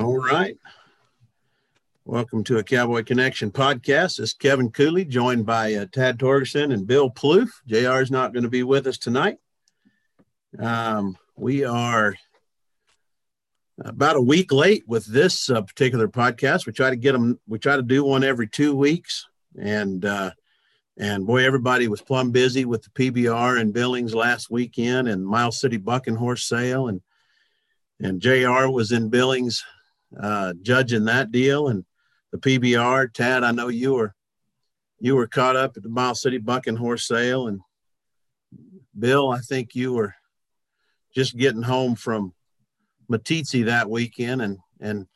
All right. Welcome to a Cowboy Connection podcast. This is Kevin Cooley, joined by uh, Tad Torgerson and Bill Plouffe. JR is not going to be with us tonight. Um, we are about a week late with this uh, particular podcast. We try to get them. We try to do one every two weeks, and uh, and boy, everybody was plumb busy with the PBR and Billings last weekend, and Miles City Bucking Horse Sale, and and Jr. was in Billings uh, judging that deal and the PBR. Tad, I know you were you were caught up at the Mile City Bucking Horse Sale, and Bill, I think you were just getting home from Meeteetse that weekend, and and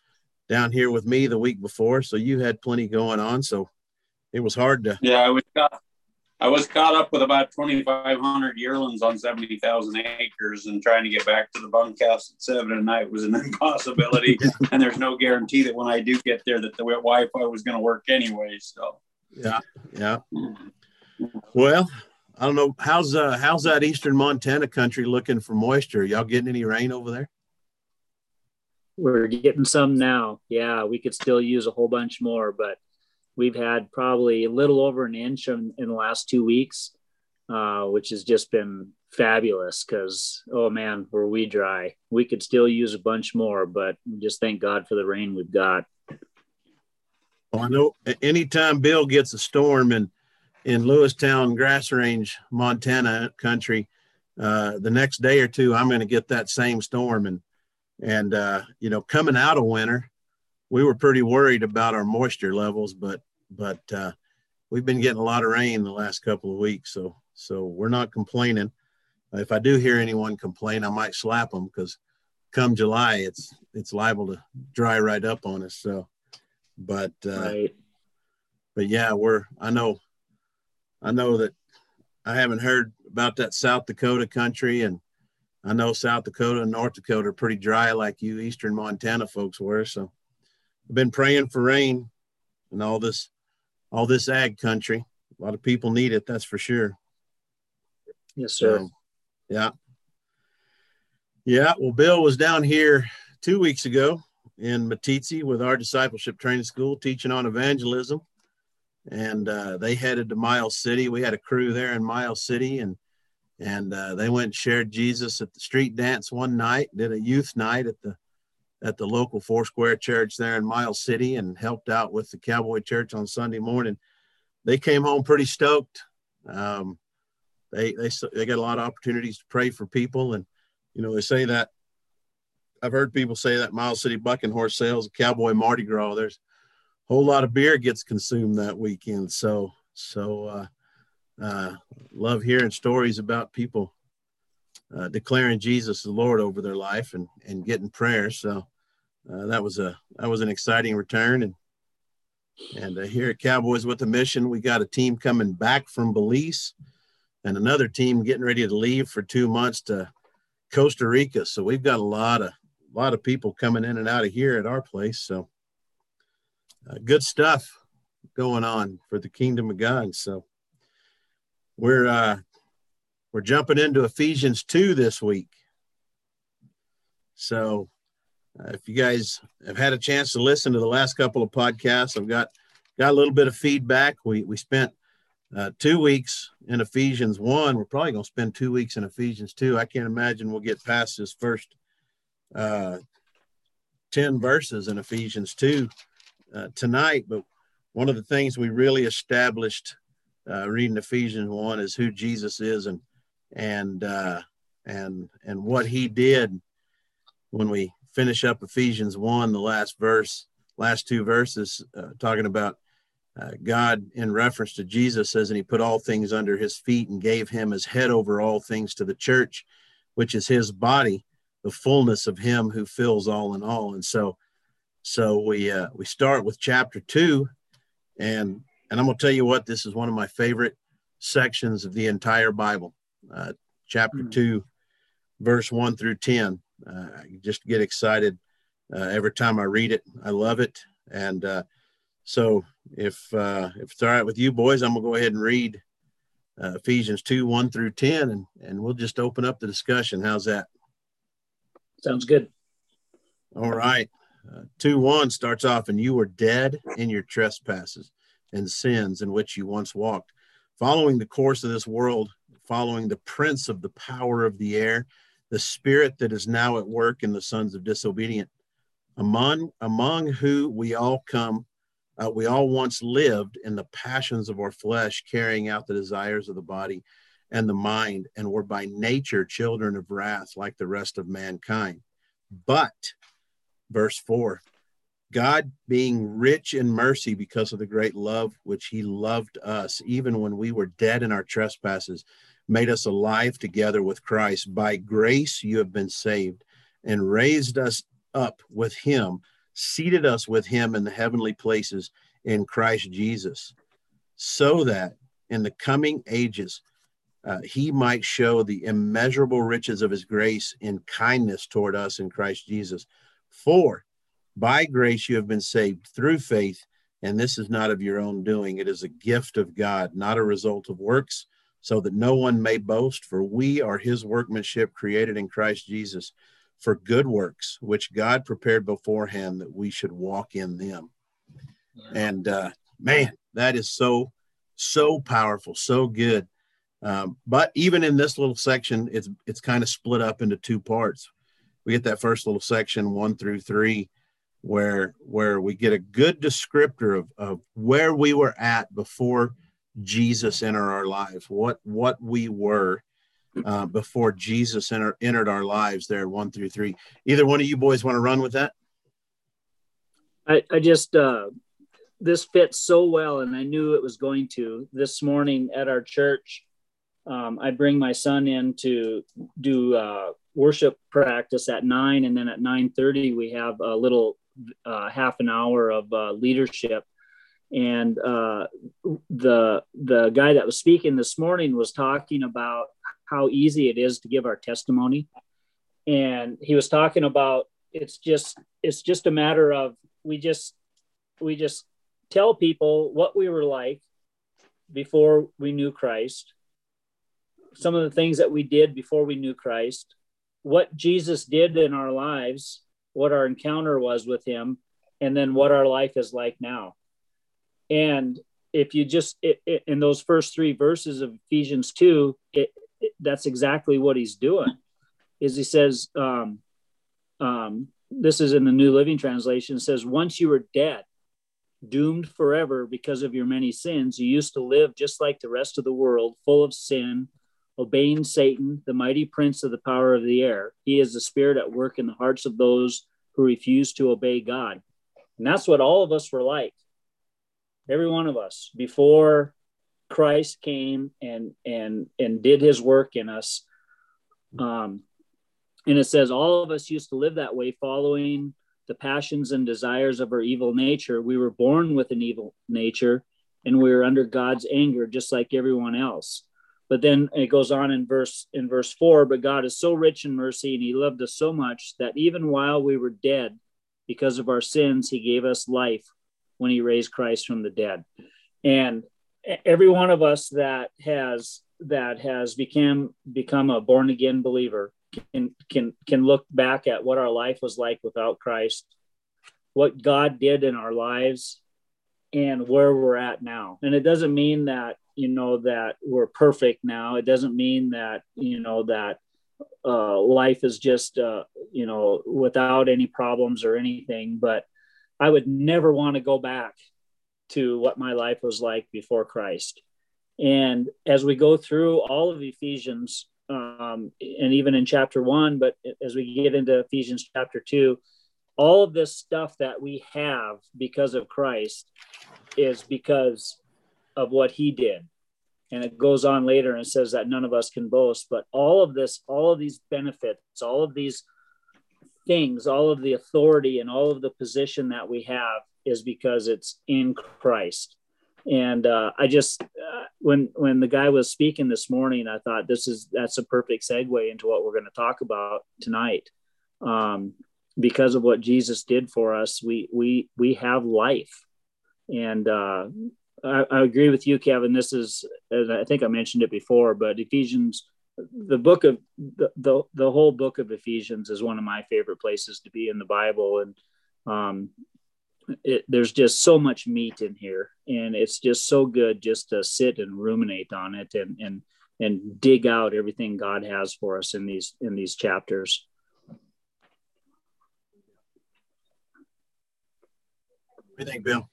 down here with me the week before. So you had plenty going on. So it was hard to. Yeah, I was I was caught up with about 2,500 yearlings on 70,000 acres, and trying to get back to the bunkhouse at seven at night was an impossibility. and there's no guarantee that when I do get there, that the Wi-Fi was going to work anyway. So. Yeah, yeah. Well, I don't know how's uh how's that eastern Montana country looking for moisture. Y'all getting any rain over there? We're getting some now. Yeah, we could still use a whole bunch more, but we've had probably a little over an inch in, in the last two weeks, uh, which has just been fabulous because, oh man, were we dry. We could still use a bunch more, but just thank God for the rain we've got. Well, I know anytime Bill gets a storm in, in Lewistown, Grass Range, Montana country, uh, the next day or two, I'm going to get that same storm. And, and uh, you know, coming out of winter, we were pretty worried about our moisture levels, but but uh, we've been getting a lot of rain the last couple of weeks, so so we're not complaining. If I do hear anyone complain, I might slap them because come July, it's it's liable to dry right up on us. So, but uh, right. but yeah, we're I know I know that I haven't heard about that South Dakota country and I know South Dakota and North Dakota are pretty dry like you Eastern Montana folks were. So I've been praying for rain and all this, all this ag country. A lot of people need it. That's for sure. Yes, sir. So, yeah. Yeah. Well, Bill was down here two weeks ago in Meeteetse with our discipleship training school teaching on evangelism. And uh, they headed to Miles City. We had a crew there in Miles City and and uh, they went and shared Jesus at the street dance one night, did a youth night at the at the local Foursquare Church there in Miles City and helped out with the Cowboy Church on Sunday morning. They came home pretty stoked. Um, they they they got a lot of opportunities to pray for people, and you know they say that. I've heard people say that Miles City Bucking Horse Sales, Cowboy Mardi Gras. There's a whole lot of beer gets consumed that weekend. So so uh, uh, love hearing stories about people uh, declaring Jesus the Lord over their life and and getting prayer. So uh, that was a that was an exciting return and and uh, here at Cowboys with a Mission, we got a team coming back from Belize and another team getting ready to leave for two months to Costa Rica. So we've got a lot of a lot of people coming in and out of here at our place. So uh, good stuff going on for the kingdom of God. So we're uh, we're jumping into Ephesians two this week. So uh, if you guys have had a chance to listen to the last couple of podcasts, I've got got a little bit of feedback. We we spent uh, two weeks in Ephesians one. We're probably going to spend two weeks in Ephesians two. I can't imagine we'll get past this first uh, ten verses in Ephesians two uh, tonight. But one of the things we really established uh, reading Ephesians one is who Jesus is and and and and what He did when we finish up Ephesians 1, the last verse, last two verses, uh, talking about uh, God in reference to Jesus says, and he put all things under his feet and gave him his head over all things to the church, which is his body, the fullness of him who fills all in all. And so, so we, uh, we start with chapter two and, and I'm going to tell you what, this is one of my favorite sections of the entire Bible. Uh, chapter mm-hmm. two, verse one through 10 uh, I just get excited uh, every time I read it. I love it. And uh, so if uh, if it's all right with you boys, I'm gonna go ahead and read uh, Ephesians 2, 1 through 10, and, and we'll just open up the discussion. How's that? Sounds good. All right. Uh, 2 1 starts off, and you were dead in your trespasses and sins in which you once walked, following the course of this world, following the prince of the power of the air, the spirit that is now at work in the sons of disobedient, among, among who we all come. Uh, we all once lived in the passions of our flesh, carrying out the desires of the body and the mind, and were by nature children of wrath like the rest of mankind. But, verse 4 God being rich in mercy because of the great love which he loved us, even when we were dead in our trespasses, made us alive together with Christ. By grace you have been saved, and raised us up with him, seated us with him in the heavenly places in Christ Jesus, so that in the coming ages uh, he might show the immeasurable riches of his grace in kindness toward us in Christ Jesus. For by grace you have been saved through faith, and this is not of your own doing. It is a gift of God, not a result of works, so that no one may boast. For we are his workmanship created in Christ Jesus for good works, which God prepared beforehand that we should walk in them. And uh, man, that is so, so powerful, so good. Um, but even in this little section, it's it's kind of split up into two parts. We get that first little section, one through three, where where we get a good descriptor of, of where we were at before Jesus entered our lives, what what we were uh, before Jesus enter, entered our lives there, one through three. Either one of you boys want to run with that? I, I just uh, this fits so well, and I knew it was going to. This morning at our church, um, I bring my son in to do uh, worship practice at nine, and then at nine thirty we have a little uh, half an hour of uh, leadership. And uh, the the guy that was speaking this morning was talking about how easy it is to give our testimony, and he was talking about it's just it's just a matter of we just we just tell people what we were like before we knew Christ, some of the things that we did before we knew Christ, what Jesus did in our lives what our encounter was with him, and then what our life is like now. And if you just it, it, in those first three verses of Ephesians two, it, that's exactly what he's doing. Is he says, um, um, this is in the New Living Translation, says, once you were dead, doomed forever because of your many sins, you used to live just like the rest of the world, full of sin, obeying Satan, the mighty prince of the power of the air. He is the spirit at work in the hearts of those who refuse to obey God. And that's what all of us were like. Every one of us before Christ came and and and did his work in us. Um, and it says all of us used to live that way following the passions and desires of our evil nature. We were born with an evil nature and we were under God's anger just like everyone else. But then it goes on in verse in verse 4, but God is so rich in mercy and he loved us so much that even while we were dead because of our sins, he gave us life when he raised Christ from the dead. And every one of us that has that has become become a born again believer can can can look back at what our life was like without Christ, what God did in our lives, and where we're at now. And it doesn't mean that you know that we're perfect now it doesn't mean that you know that uh, life is just uh, you know without any problems or anything but i would never want to go back to what my life was like before christ and as we go through all of ephesians um, and even in chapter one but as we get into ephesians chapter two all of this stuff that we have because of christ is because of what he did. And it goes on later and says that none of us can boast, but all of this, all of these benefits, all of these things, all of the authority and all of the position that we have is because it's in Christ. And uh, I just, uh, when when the guy was speaking this morning, I thought this is that's a perfect segue into what we're going to talk about tonight. Um, because of what Jesus did for us, we we we have life, and uh, I, I, agree with you, Kevin. This is, I think I mentioned it before, but Ephesians, the book of the, the, the whole book of Ephesians is one of my favorite places to be in the Bible. And Um, it, there's just so much meat in here, and it's just so good just to sit and ruminate on it and and and dig out everything God has for us in these in these chapters. What do you think, Bill?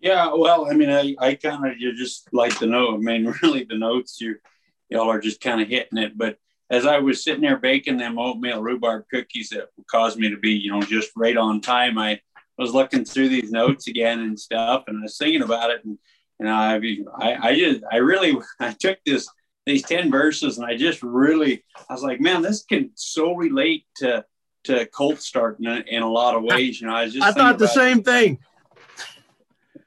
Yeah, well, I mean, I, I kind of you just like the note. I mean, really, the notes you y'all are just kind of hitting it. But as I was sitting there baking them oatmeal rhubarb cookies that caused me to be, you know, just right on time, I was looking through these notes again and stuff, and I was thinking about it, and and I, I, I just, I really, I took this these ten verses, and I just really, I was like, man, this can so relate to to cold start in, in a lot of ways. You know, I was just I thought the same it. thing.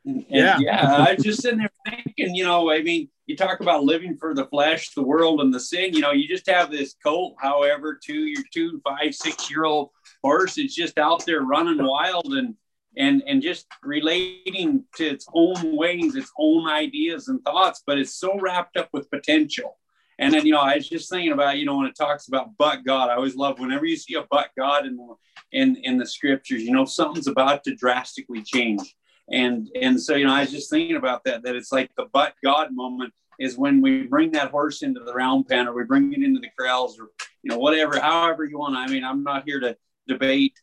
And, yeah, yeah. I was just sitting there thinking, you know, I mean, you talk about living for the flesh, the world, and the sin. You know, you just have this colt, however, two your two, five, six year old horse. It's just out there running wild and and and just relating to its own ways, its own ideas and thoughts. But it's so wrapped up with potential. And then, you know, I was just thinking about, you know, when it talks about but God, I always love whenever you see a but God in in, in the scriptures, you know, something's about to drastically change. And, and so, you know, I was just thinking about that, that it's like the but God moment is when we bring that horse into the round pen or we bring it into the corrals or, you know, whatever, however you want. I mean, I'm not here to debate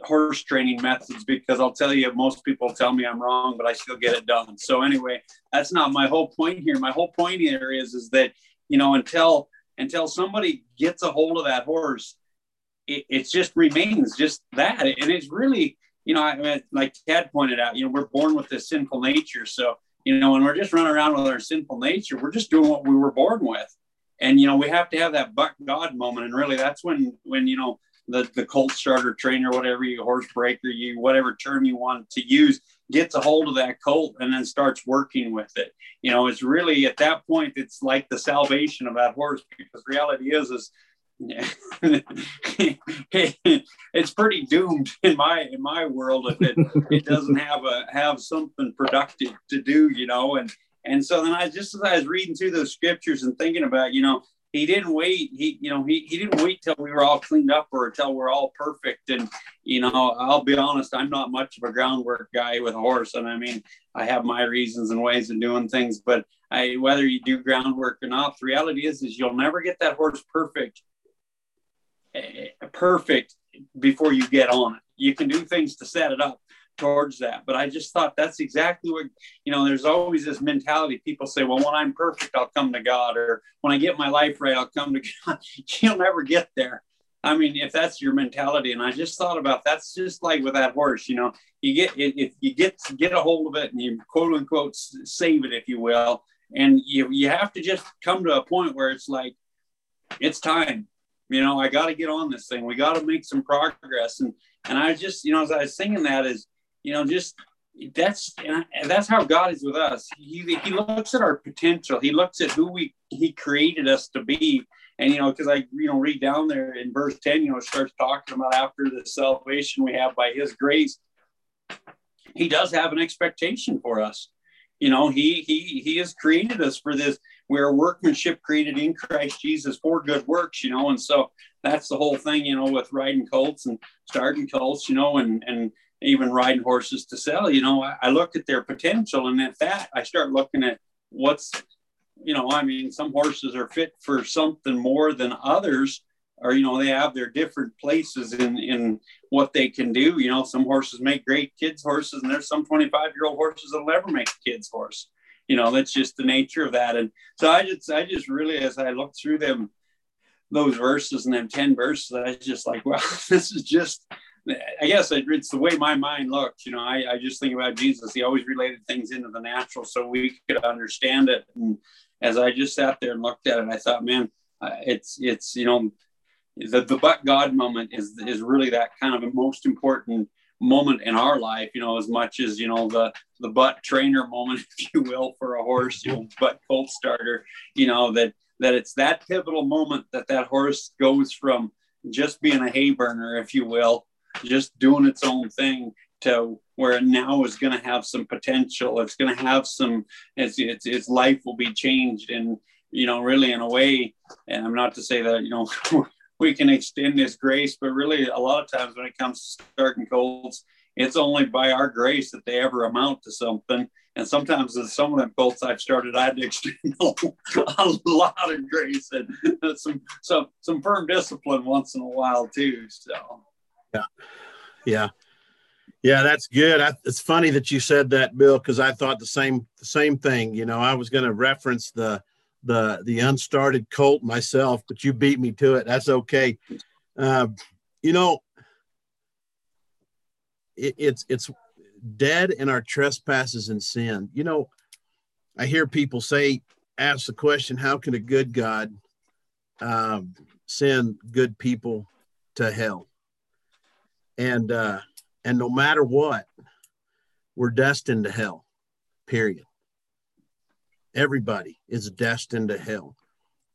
horse training methods because I'll tell you, most people tell me I'm wrong, but I still get it done. So anyway, that's not my whole point here. My whole point here is, is that you know, until until somebody gets a hold of that horse, it, it just remains just that. And it's really, you know, I mean, like Tad pointed out, you know, we're born with this sinful nature. So, you know, when we're just running around with our sinful nature, we're just doing what we were born with. And, you know, we have to have that buck God moment. And really that's when, when, you know, the, the colt starter trainer, whatever you horse breaker, you, whatever term you want to use, gets a hold of that colt and then starts working with it. You know, it's really at that point, it's like the salvation of that horse because reality is, is it's pretty doomed in my in my world if it, it doesn't have a have something productive to do, you know. And and so then I just as I was reading through those scriptures and thinking about, you know, he didn't wait. He, you know, he, he didn't wait till we were all cleaned up or till we're all perfect. And, you know, I'll be honest, I'm not much of a groundwork guy with a horse. And I mean, I have my reasons and ways of doing things, but I, whether you do groundwork or not, the reality is, is you'll never get that horse perfect, perfect before you get on it. You can do things to set it up, towards that. But I just thought that's exactly what, you know, there's always this mentality. People say, well, when I'm perfect, I'll come to God. Or when I get my life right, I'll come to God. You'll never get there. I mean, if that's your mentality, and I just thought about that's just like with that horse, you know, you get if you get get a hold of it and you quote unquote save it, if you will, and you you have to just come to a point where it's like it's time. You know, I got to get on this thing. We got to make some progress. And and I just, you know, as I was singing that, is you know, just that's and that's how God is with us. He, he looks at our potential. He looks at who we he created us to be. And you know, because I you know read down there in verse ten, you know, starts talking about after the salvation we have by His grace. He does have an expectation for us. You know, he he he has created us for this. We're workmanship created in Christ Jesus for good works. You know, and so that's the whole thing. You know, with riding colts and starting colts. You know, and and even riding horses to sell, you know, I, I look at their potential and at that I start looking at what's, you know, I mean, some horses are fit for something more than others, or, you know, they have their different places in, in what they can do. You know, some horses make great kids horses and there's some 25 year old horses that'll never make a kid's horse. You know, that's just the nature of that. And so I just, I just really, as I look through them, those verses and them 10 verses, I was just like, wow, this is just, I guess it's the way my mind looks. You know, I, I just think about Jesus. He always related things into the natural so we could understand it. And as I just sat there and looked at it, I thought, man, it's it's you know, the the but God moment is is really that kind of a most important moment in our life. You know, as much as you know the the butt trainer moment, if you will, for a horse, you know, butt colt starter. You know that that it's that pivotal moment that that horse goes from just being a hay burner, if you will, just doing its own thing to where now is going to have some potential. It's going to have some, its, its, its life will be changed. And, you know, really in a way, and I'm not to say that, you know, we can extend this grace, but really, a lot of times when it comes to starting colts, it's only by our grace that they ever amount to something. And sometimes as some of them colts I've started, I had to extend a lot of grace and some some some firm discipline once in a while too. So yeah, yeah, yeah, that's good. I, it's funny that you said that, Bill, because I thought the same the same thing. You know, I was going to reference the the the unstarted colt myself, but you beat me to it. That's okay. Uh, you know, it, it's it's dead in our trespasses and sin. You know, I hear people say, ask the question, how can a good God um, send good people to hell? And uh, and no matter what, we're destined to hell. Period. Everybody is destined to hell.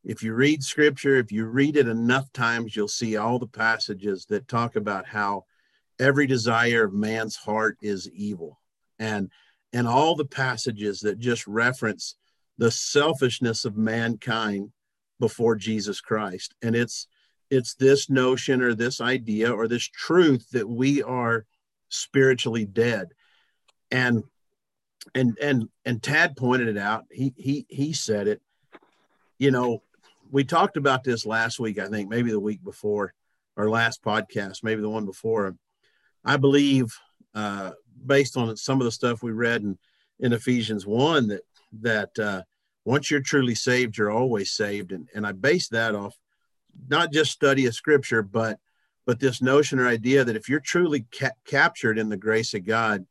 If you read scripture, if you read it enough times, you'll see all the passages that talk about how every desire of man's heart is evil. And and all the passages that just reference the selfishness of mankind before Jesus Christ. And it's it's this notion or this idea or this truth that we are spiritually dead. And and and and Tad pointed it out. He he he said it. You know we talked about this last week I think maybe the week before our last podcast maybe the one before. I believe, uh, based on some of the stuff we read in, in Ephesians 1, that, that uh, once you're truly saved, you're always saved. And, and I base that off not just study of scripture, but but this notion or idea that if you're truly ca- captured in the grace of God,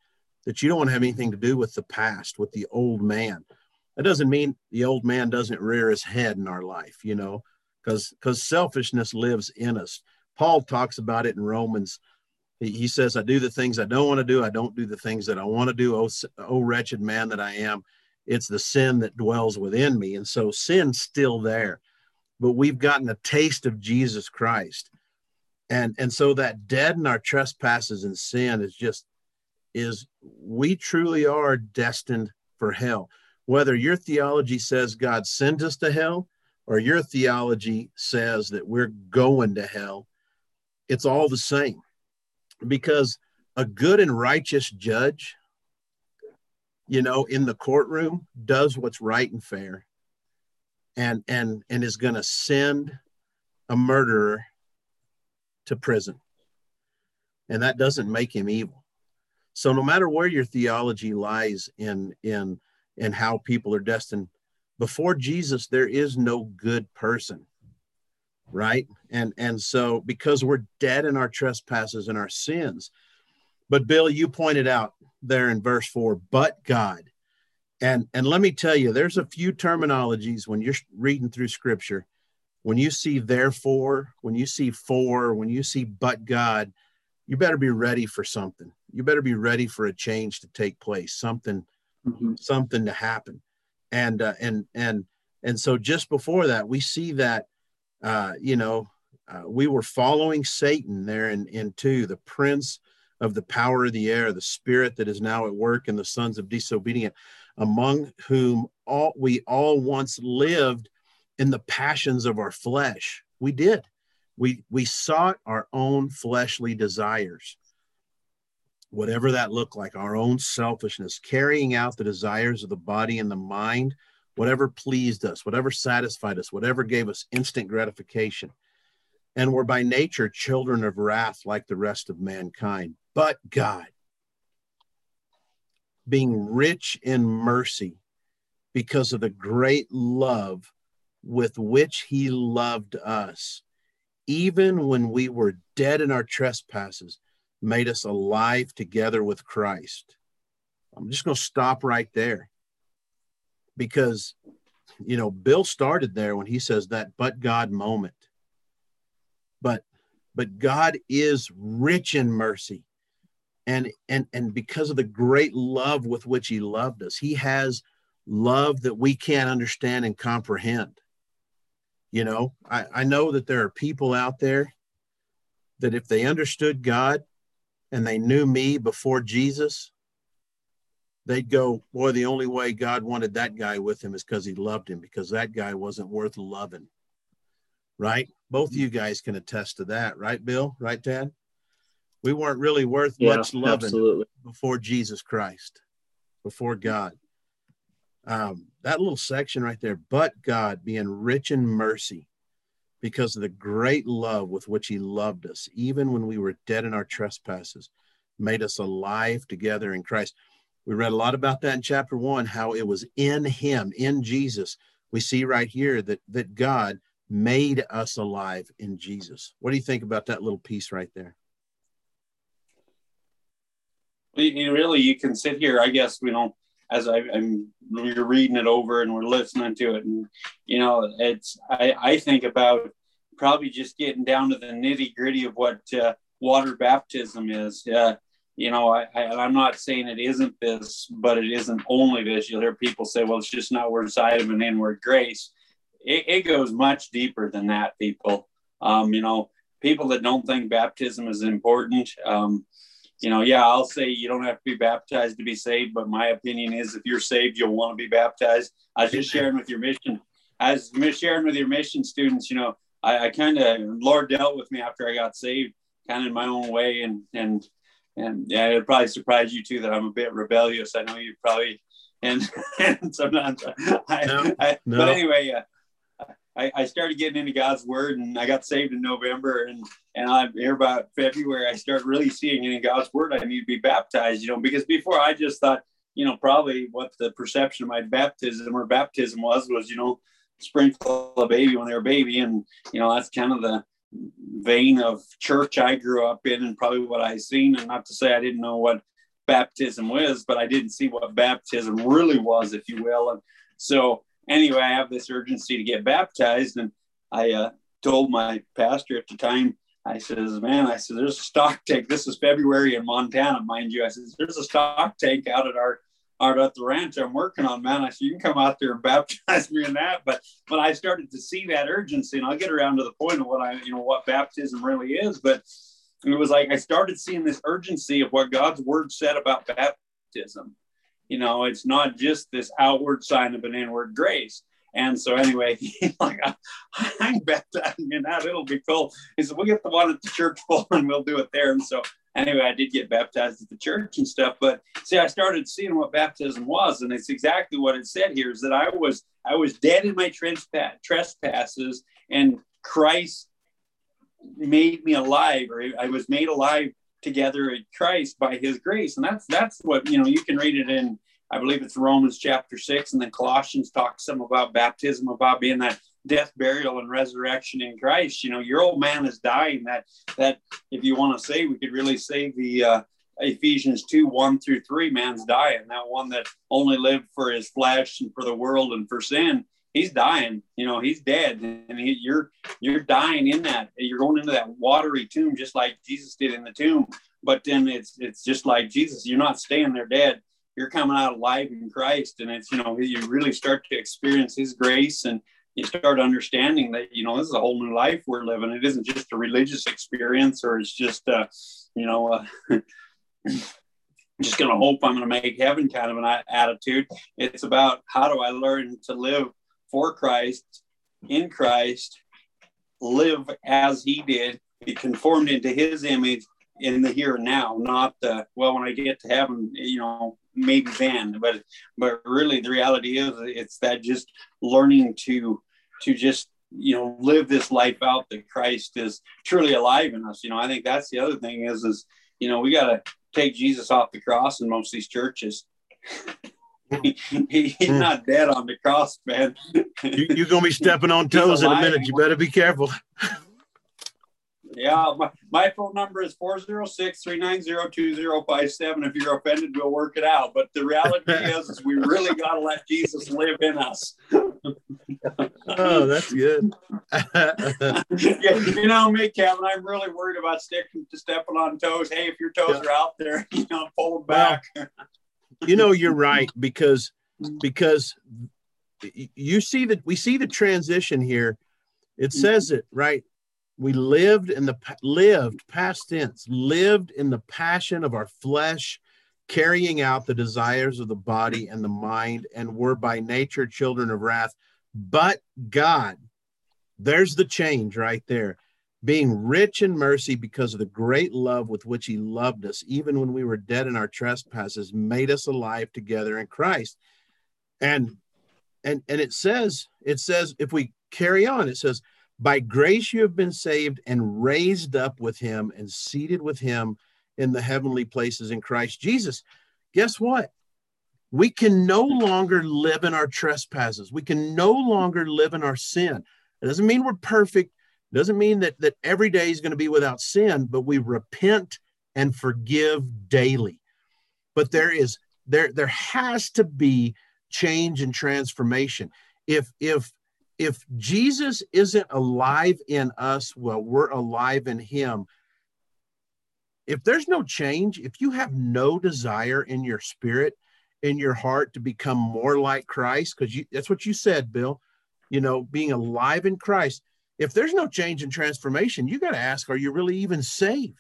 that you don't want to have anything to do with the past, with the old man. That doesn't mean the old man doesn't rear his head in our life, you know, because because selfishness lives in us. Paul talks about it in Romans he, says, I do the things I don't want to do. I don't do the things that I want to do. Oh, oh, wretched man that I am. It's the sin that dwells within me. And so sin's still there, but we've gotten a taste of Jesus Christ. And, and so that dead in our trespasses and sin is just, is we truly are destined for hell. Whether your theology says God sent us to hell or your theology says that we're going to hell, it's all the same because a good and righteous judge, you know, in the courtroom does what's right and fair and and and is going to send a murderer to prison. And that doesn't make him evil. So no matter where your theology lies in in in how people are destined before Jesus there is no good person right? And and so because we're dead in our trespasses and our sins. But bill you pointed out there in verse 4 but god. And and let me tell you there's a few terminologies when you're reading through scripture. When you see therefore when you see for when you see but god you better be ready for something you better be ready for a change to take place something mm-hmm. something to happen and uh, and and and so just before that we see that uh, you know, uh, we were following Satan there in, in two, the prince of the power of the air, the spirit that is now at work in the sons of disobedient, among whom all we all once lived in the passions of our flesh. We did. We we sought our own fleshly desires. Whatever that looked like, our own selfishness, carrying out the desires of the body and the mind whatever pleased us, whatever satisfied us, whatever gave us instant gratification. And we're by nature children of wrath like the rest of mankind. But God, being rich in mercy because of the great love with which he loved us, even when we were dead in our trespasses, made us alive together with Christ. I'm just going to stop right there. Because you know bill started there when he says that but god moment. But but god is rich in mercy. And and and because of the great love with which he loved us he has love that we can't understand and comprehend. You know i i know that there are people out there that if they understood god and they knew me before jesus they'd go, boy, the only way God wanted that guy with him is because he loved him, because that guy wasn't worth loving. right? Both of you guys can attest to that, right, Bill? Right, Tad? We weren't really worth Yeah, much loving absolutely. before Jesus Christ, before God. Um, that little section right there, but God being rich in mercy because of the great love with which he loved us, even when we were dead in our trespasses, made us alive together in Christ. We read a lot about that in chapter one, how it was in him, in Jesus. We see right here that that God made us alive in Jesus. What do you think about that little piece right there? You- you really, you can sit here. I guess you know, as I, I'm you're reading it over and we're listening to it, and you know, it's I, I think about probably just getting down to the nitty gritty of what uh, water baptism is. Uh, you know, I, I, I'm not saying it isn't this, but it isn't only this. You'll hear people say, "Well, it's just an outward side of an inward grace." It, it goes much deeper than that, people. Um, you know, people that don't think baptism is important. Um, you know, yeah, I'll say you don't have to be baptized to be saved, but my opinion is if you're saved, you'll want to be baptized. I was just sharing with your mission, as sharing with your mission students, you know, I, I kind of Lord dealt with me after I got saved, kind of in my own way, and and and yeah, it probably surprised you too that I'm a bit rebellious. I know you probably and, and sometimes I, No, I, no. but anyway, uh, I, I started getting into God's word and I got saved in November and and I'm here about February. I start really seeing in God's word I need to be baptized, you know, because before I just thought, you know, probably what the perception of my baptism or baptism was was, you know, sprinkle a baby when they're a baby. And, you know, that's kind of the vein of church I grew up in and probably what I seen. And not to say I didn't know what baptism was, but I didn't see what baptism really was, if you will. And so anyway, I have this urgency to get baptized. And I uh, told my pastor at the time, I says, man, I said, there's a stock tank. This is February in Montana, mind you. I says, there's a stock tank out at our out at the ranch I'm working on, man. I said, you can come out there and baptize me in that. But but I started to see that urgency, and I'll get around to the point of what I, you know, what baptism really is. But it was like I started seeing this urgency of what God's word said about baptism. You know, it's not just this outward sign of an inward grace. And so anyway, like baptizing in that, it'll be cool. He said, We'll get the one at the church full and we'll do it there. And so anyway, I did get baptized at the church and stuff. But see, I started seeing what baptism was, and it's exactly what it said here: is that I was I was dead in my trespass, trespasses, and Christ made me alive, or I was made alive together in Christ by His grace, and that's that's what you know. You can read it in. I believe it's Romans chapter six, and then Colossians talks some about baptism, about being that death, burial, and resurrection in Christ. You know, your old man is dying. That that if you want to say, we could really say the uh, Ephesians two one through three. Man's dying. That one that only lived for his flesh and for the world and for sin. He's dying. You know, he's dead, and he, you're you're dying in that. You're going into that watery tomb, just like Jesus did in the tomb. But then it's it's just like Jesus. You're not staying there dead you're coming out alive in Christ. And it's, you know, you really start to experience his grace and you start understanding that, you know, this is a whole new life we're living. It isn't just a religious experience or it's just, uh, you know, uh, just going to hope I'm going to make heaven kind of an attitude. It's about how do I learn to live for Christ, in Christ, live as he did, be conformed into his image in the here and now, not the, well, when I get to heaven, you know, maybe then but but really the reality is it's that just learning to to just you know live this life out that christ is truly alive in us you know i think that's the other thing is is you know we got to take jesus off the cross in most of these churches. he, he, he's hmm. not dead on the cross man You, you're gonna be stepping on toes in a minute. You better be careful. Yeah, my, my phone number is 406-390-2057. If you're offended, we'll work it out. But the reality is, is we really got to let Jesus live in us. Oh, that's good. yeah, you know me, Kevin, I'm really worried about sticking to stepping on toes. Hey, if your toes Yeah. are out there, you know, pull them back. You know you're right because because you see that we see the transition here. It mm-hmm. says it right? We lived in the lived past tense lived in the passion of our flesh carrying out the desires of the body and the mind and were by nature children of wrath. But god There's the change right there. Being rich in mercy because of the great love with which he loved us, even when we were dead in our trespasses, made us alive together in Christ. And and and it says, it says, if we carry on, it says, by grace you have been saved and raised up with him and seated with him in the heavenly places in Christ Jesus. Guess what? We can no longer live in our trespasses. We can no longer live in our sin. It doesn't mean we're perfect. Doesn't mean that, that every day is going to be without sin, but we repent and forgive daily. But there is there there has to be change and transformation. If if if Jesus isn't alive in us, well, we're alive in him. If there's no change, if you have no desire in your spirit, in your heart to become more like Christ, because that's what you said, Bill, you know, being alive in Christ. If there's no change and transformation, you got to ask, are you really even saved?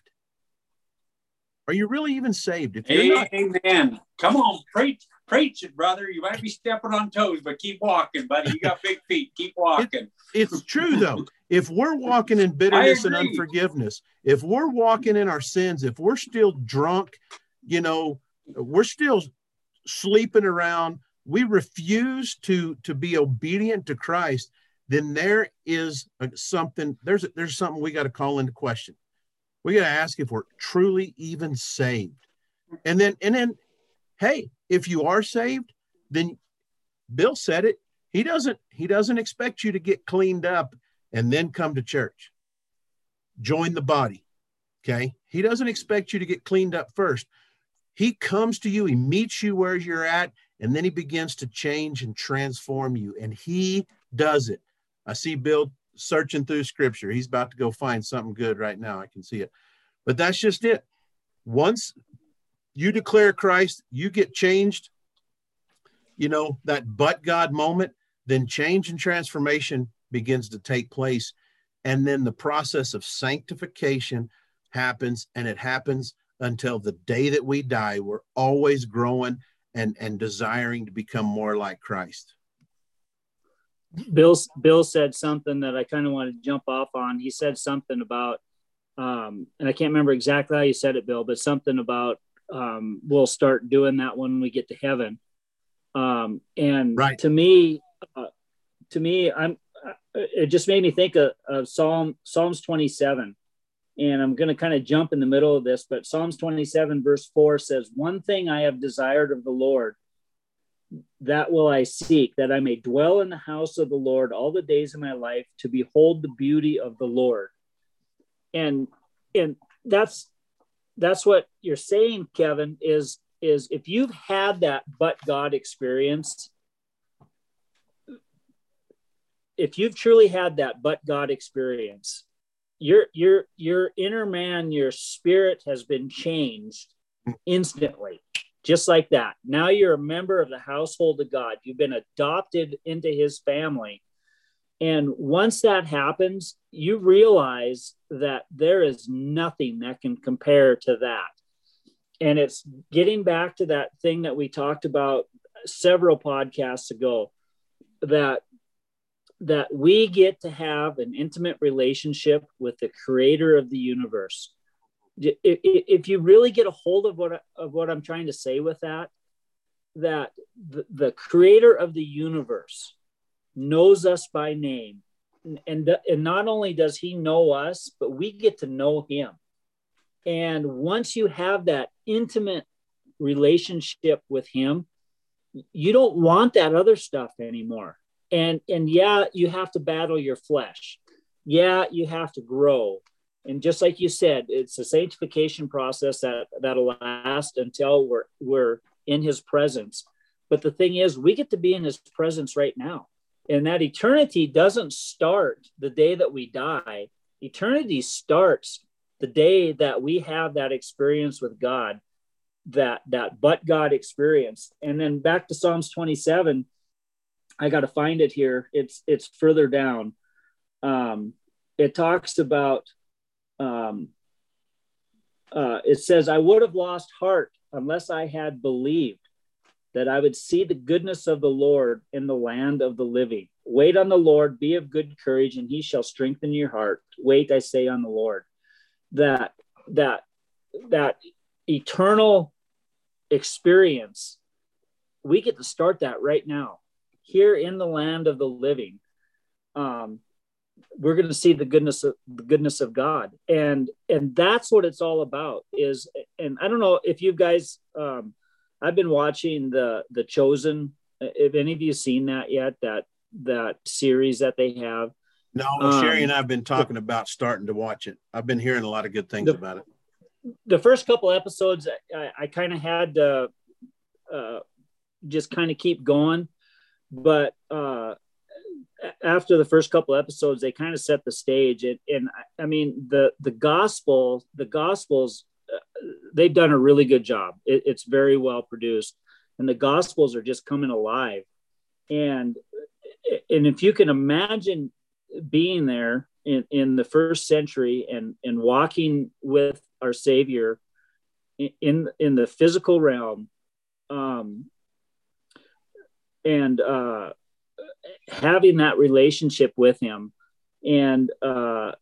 Are you really even saved? If you're Amen. Not- Come on, preach, preach it, brother. You might be stepping on toes, but keep walking, buddy. You got big feet. Keep walking. It, it's true though. If we're walking in bitterness and unforgiveness, if we're walking in our sins, if we're still drunk, you know, we're still sleeping around, we refuse to to be obedient to Christ, then there is something. There's there's something we got to call into question we got to ask if we're truly even saved. And then, and then, hey, if you are saved, then Bill said it. He doesn't, he doesn't expect you to get cleaned up and then come to church. Join the body. Okay. He doesn't expect you to get cleaned up first. He comes to you, he meets you where you're at, and then he begins to change and transform you. And he does it. I see Bill searching through scripture. He's about to go find something good right now. I can see it. But that's just it. Once you declare Christ, you get changed, you know, that but God moment, then change and transformation begins to take place. And then the process of sanctification happens, and it happens until the day that we die. We're always growing and, and desiring to become more like Christ. Bill Bill said something that I kind of want to jump off on. He said something about, um, and I can't remember exactly how you said it, Bill, but something about um, we'll start doing that when we get to heaven. Um, and right. to me, uh, to me, I'm. Uh, it just made me think of, of Psalm Psalms 27, and I'm going to kind of jump in the middle of this, but Psalms 27 verse four says, "One thing I have desired of the Lord." That will I seek, that I may dwell in the house of the Lord all the days of my life to behold the beauty of the Lord. And and that's that's what you're saying, Kevin, is is if you've had that but God experience, if you've truly had that but God experience, your your your inner man, your spirit has been changed instantly just like that. Now you're a member of the household of God. You've been adopted into his family. And once that happens, you realize that there is nothing that can compare to that. And it's getting back to that thing that we talked about several podcasts ago that that we get to have an intimate relationship with the creator of the universe if you really get a hold of what of what I'm trying to say with that, that the, the creator of the universe knows us by name, and and not only does he know us, but we get to know him. And once you have that intimate relationship with him, you don't want that other stuff anymore. And and yeah, you have to battle your flesh. Yeah, you have to grow and just like you said, it's a sanctification process that that'll last until we're we're in His presence. But the thing is, we get to be in His presence right now, and that eternity doesn't start the day that we die. Eternity starts the day that we have that experience with God, that that but God experience. And then back to Psalms 27, I got to find it here. It's it's further down. Um, it talks about um, uh, it says, I would have lost heart unless I had believed that I would see the goodness of the Lord in the land of the living. Wait on the Lord, be of good courage, and he shall strengthen your heart. Wait, I say, on the Lord. That that that eternal experience, we get to start that right now, here in the land of the living. Um, we're going to see the goodness of the goodness of God, and and that's what it's all about. Is and I don't know if you guys um, I've been watching the the Chosen. If any of you seen that yet, that that series that they have. No, um, Sherry and I've been talking about starting to watch it. I've been hearing a lot of good things the, about it. The first couple episodes, I, I kind of had to uh, just kind of keep going, but uh, after the first couple episodes, they kind of set the stage. And, and I mean, the the gospel, the gospels they've done a really good job. It, it's very well produced, and the Gospels are just coming alive. And and if you can imagine being there in, in the first century and and walking with our Savior in in the physical realm, um, and uh, having that relationship with Him, and uh,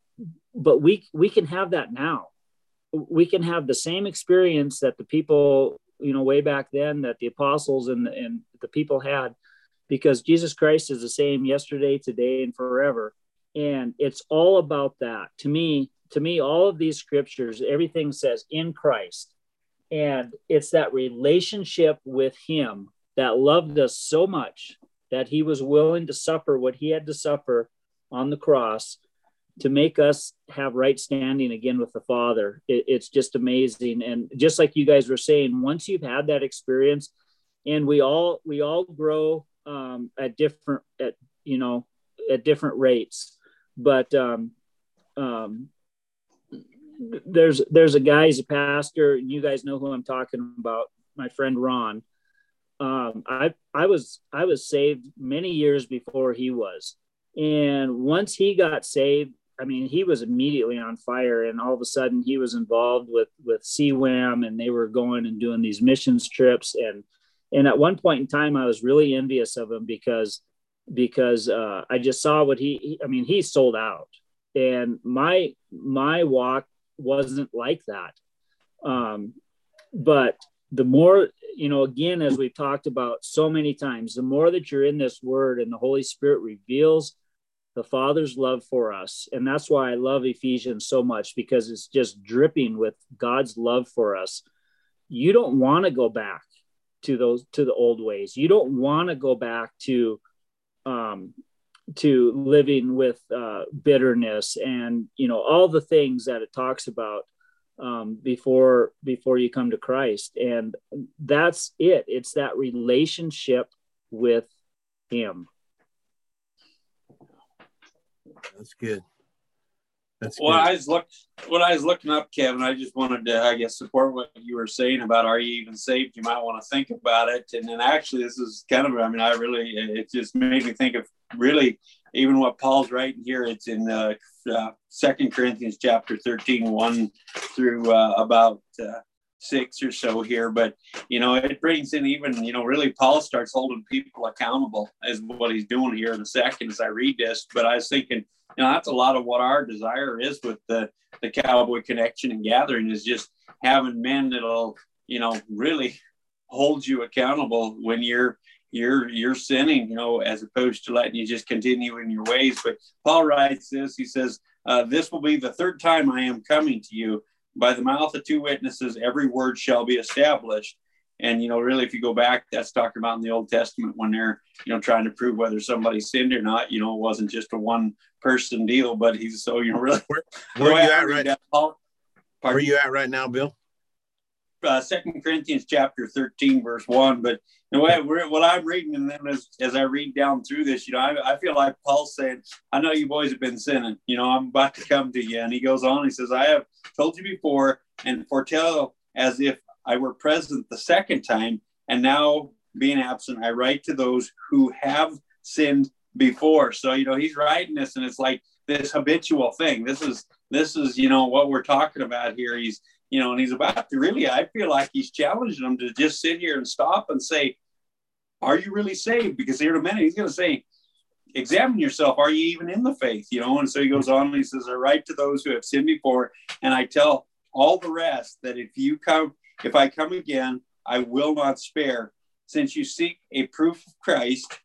but we we can have that now. We can have the same experience that the people you know way back then that the apostles and, and the people had because jesus christ is the same yesterday today and forever. And it's all about that. To me to me all of these scriptures everything says in christ. And it's that relationship with him that loved us so much that he was willing to suffer what he had to suffer on the cross to make us have right standing again with the father. It, it's just amazing. And just like you guys were saying once you've had that experience and we all we all grow um, at different at you know at different rates. But um, um, there's there's a guy he's a pastor and you guys know who i'm talking about my friend ron um, i i was i was saved many years before he was. And once he got saved I mean, he was immediately on fire, and all of a sudden he was involved with with CWAM, and they were going and doing these missions trips, and and at one point in time, I was really envious of him because because uh, I just saw what he, he, I mean, he sold out, and my my walk wasn't like that, um, but the more you know again as we've talked about so many times the more that you're in this word and the holy spirit reveals the Father's love for us. And that's why I love Ephesians so much because it's just dripping with God's love for us. You don't want to go back to those to the old ways. You don't want to go back to um to living with uh, bitterness and you know all the things that it talks about um, before before you come to Christ, and that's it. It's that relationship with Him. That's good. That's well, good. I was look what I was looking up, Kevin. I just wanted to, I guess, support what you were saying about are you even saved? You might want to think about it. And then actually, this is kind of, I mean, I really, it just made me think of really even what Paul's writing here. It's in uh, uh, Second Corinthians chapter 13, 1 through uh, about uh, six or so here, but you know, it brings in even, you know, really Paul starts holding people accountable as what he's doing here in a second as I read this. But I was thinking, you know, that's a lot of what our desire is with the the cowboy connection and gathering is just having men that'll, you know, really hold you accountable when you're you're you're sinning, you know, as opposed to letting you just continue in your ways. But Paul writes this, he says, uh, this will be the third time I am coming to you by the mouth of two witnesses, every word shall be established. And you know, really, if you go back, that's talking about in the Old Testament when they're you know trying to prove whether somebody sinned or not. You know, it wasn't just a one person deal, but he's so you know really. Where, where are you at right now? Where are you at right now, Bill? Uh, Second Corinthians chapter thirteen, verse one. But the way what I'm reading, and then as, as I read down through this, you know, I, I feel like Paul's saying, "I know you boys have been sinning. You know, I'm about to come to you." And he goes on. He says, "I have told you before and foretell as if I were present the second time, and now being absent, I write to those who have sinned before. So, you know, he's writing this and it's like this habitual thing. This is, this is, you know, what we're talking about here. He's, you know, and he's about to really, I feel like he's challenging them to just sit here and stop and say, are you really saved? Because here in a minute, he's going to say, examine yourself. Are you even in the faith? You know, and so he goes on and he says, I write to those who have sinned before, and I tell all the rest that if you come, if I come again, I will not spare. Since you seek a proof of Christ,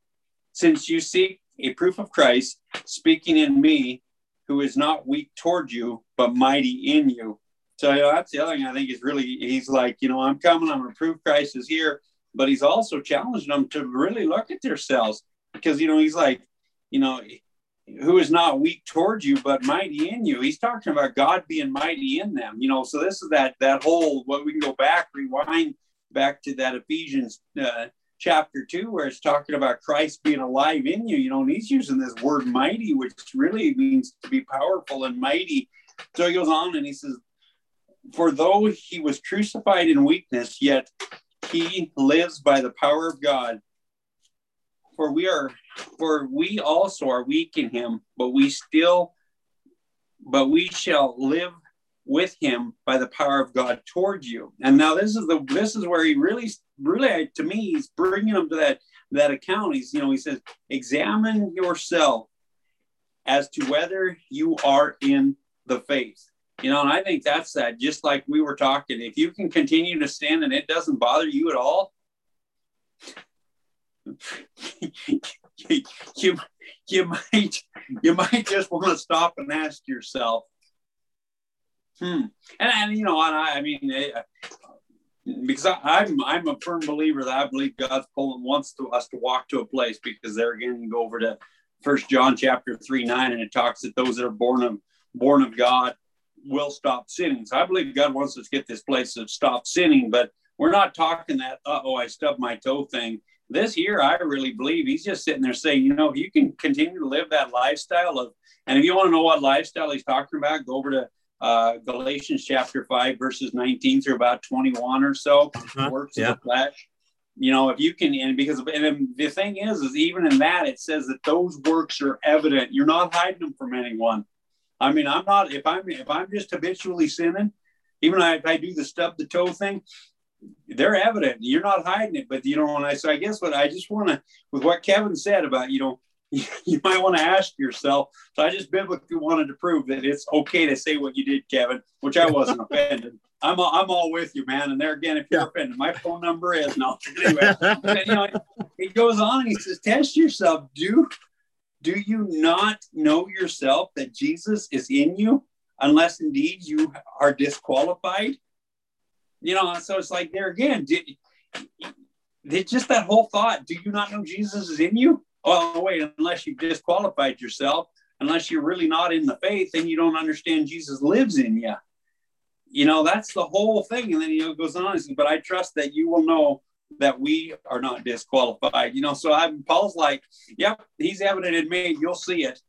since you seek a proof of Christ speaking in me, who is not weak toward you, but mighty in you. So you know, that's the other thing I think is really, he's like, you know, I'm coming, I'm to prove Christ is here, but he's also challenging them to really look at themselves because, you know, he's like, you know, who is not weak towards you but mighty in you. He's talking about god being mighty in them you know so this is that that whole what we can go back rewind back to that ephesians uh, chapter 2 where it's talking about christ being alive in you you know and he's using this word mighty which really means to be powerful and mighty. So he goes on and he says for though he was crucified in weakness yet he lives by the power of god. For we are for we also are weak in him but we still but we shall live with him by the power of god towards you. And now this is the this is where he really really to me he's bringing him to that that account. He's you know he says examine yourself as to whether you are in the faith you know and i think that's that just like we were talking if you can continue to stand and it doesn't bother you at all you, you might you might just want to stop and ask yourself hmm and, and you know and I, I mean eh, because I, am I'm, I'm a firm believer that I believe God's pulling wants to, us to walk to a place because there again you go over to First John chapter three nine and it talks that those that are born of born of God will stop sinning. So I believe God wants us to get this place of stop sinning, but we're not talking that oh I stubbed my toe thing this year, I really believe he's just sitting there saying, you know, if you can continue to live that lifestyle of, and if you want to know what lifestyle he's talking about, go over to uh, Galatians chapter 5, verses 19 through about 21 or so, uh-huh. works yeah. of the flesh. You know, if you can, and because, and the thing is, is even in that, it says that those works are evident. You're not hiding them from anyone. I mean, I'm not, if I'm, if I'm just habitually sinning, even if I do the stub the toe thing, they're evident. You're not hiding it, but you know, and I so I guess what I just want to with what Kevin said about you know you might want to ask yourself. So I just biblically wanted to prove that it's okay to say what you did, Kevin, which I wasn't offended. I'm all, I'm all with you, man. And there again, if you're yeah. offended, my phone number is no. Anyway, but, you know, he goes on and he says, test yourself. Do do you not know yourself that Jesus is in you, unless indeed you are disqualified? you know, so it's like there again, did, did just that whole thought, do you not know Jesus is in you? Oh, wait, unless you've disqualified yourself, unless you're really not in the faith and you don't understand Jesus lives in you. You know, that's the whole thing. And then he goes on says, but I trust that you will know that we are not disqualified. You know, so I'm Paul's like, yep, he's evident in me. You'll see it.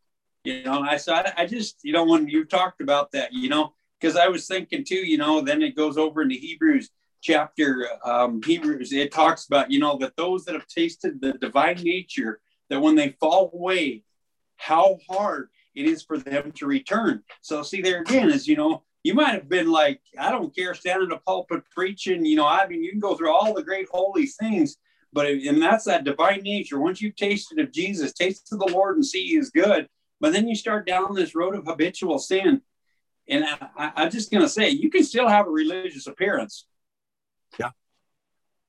You know, I said, I just, you know, when you talked about that, you know, because I was thinking too, you know, then it goes over into Hebrews chapter um, Hebrews. It talks about, you know, that those that have tasted the divine nature, that when they fall away, how hard it is for them to return. So see there again is, you know, you might have been like, I don't care, standing in a pulpit preaching, you know, I mean, you can go through all the great holy things, but and that's that divine nature. Once you've tasted of Jesus, taste of the Lord and see He is good. But then you start down this road of habitual sin and I, I'm just going to say, you can still have a religious appearance. Yeah.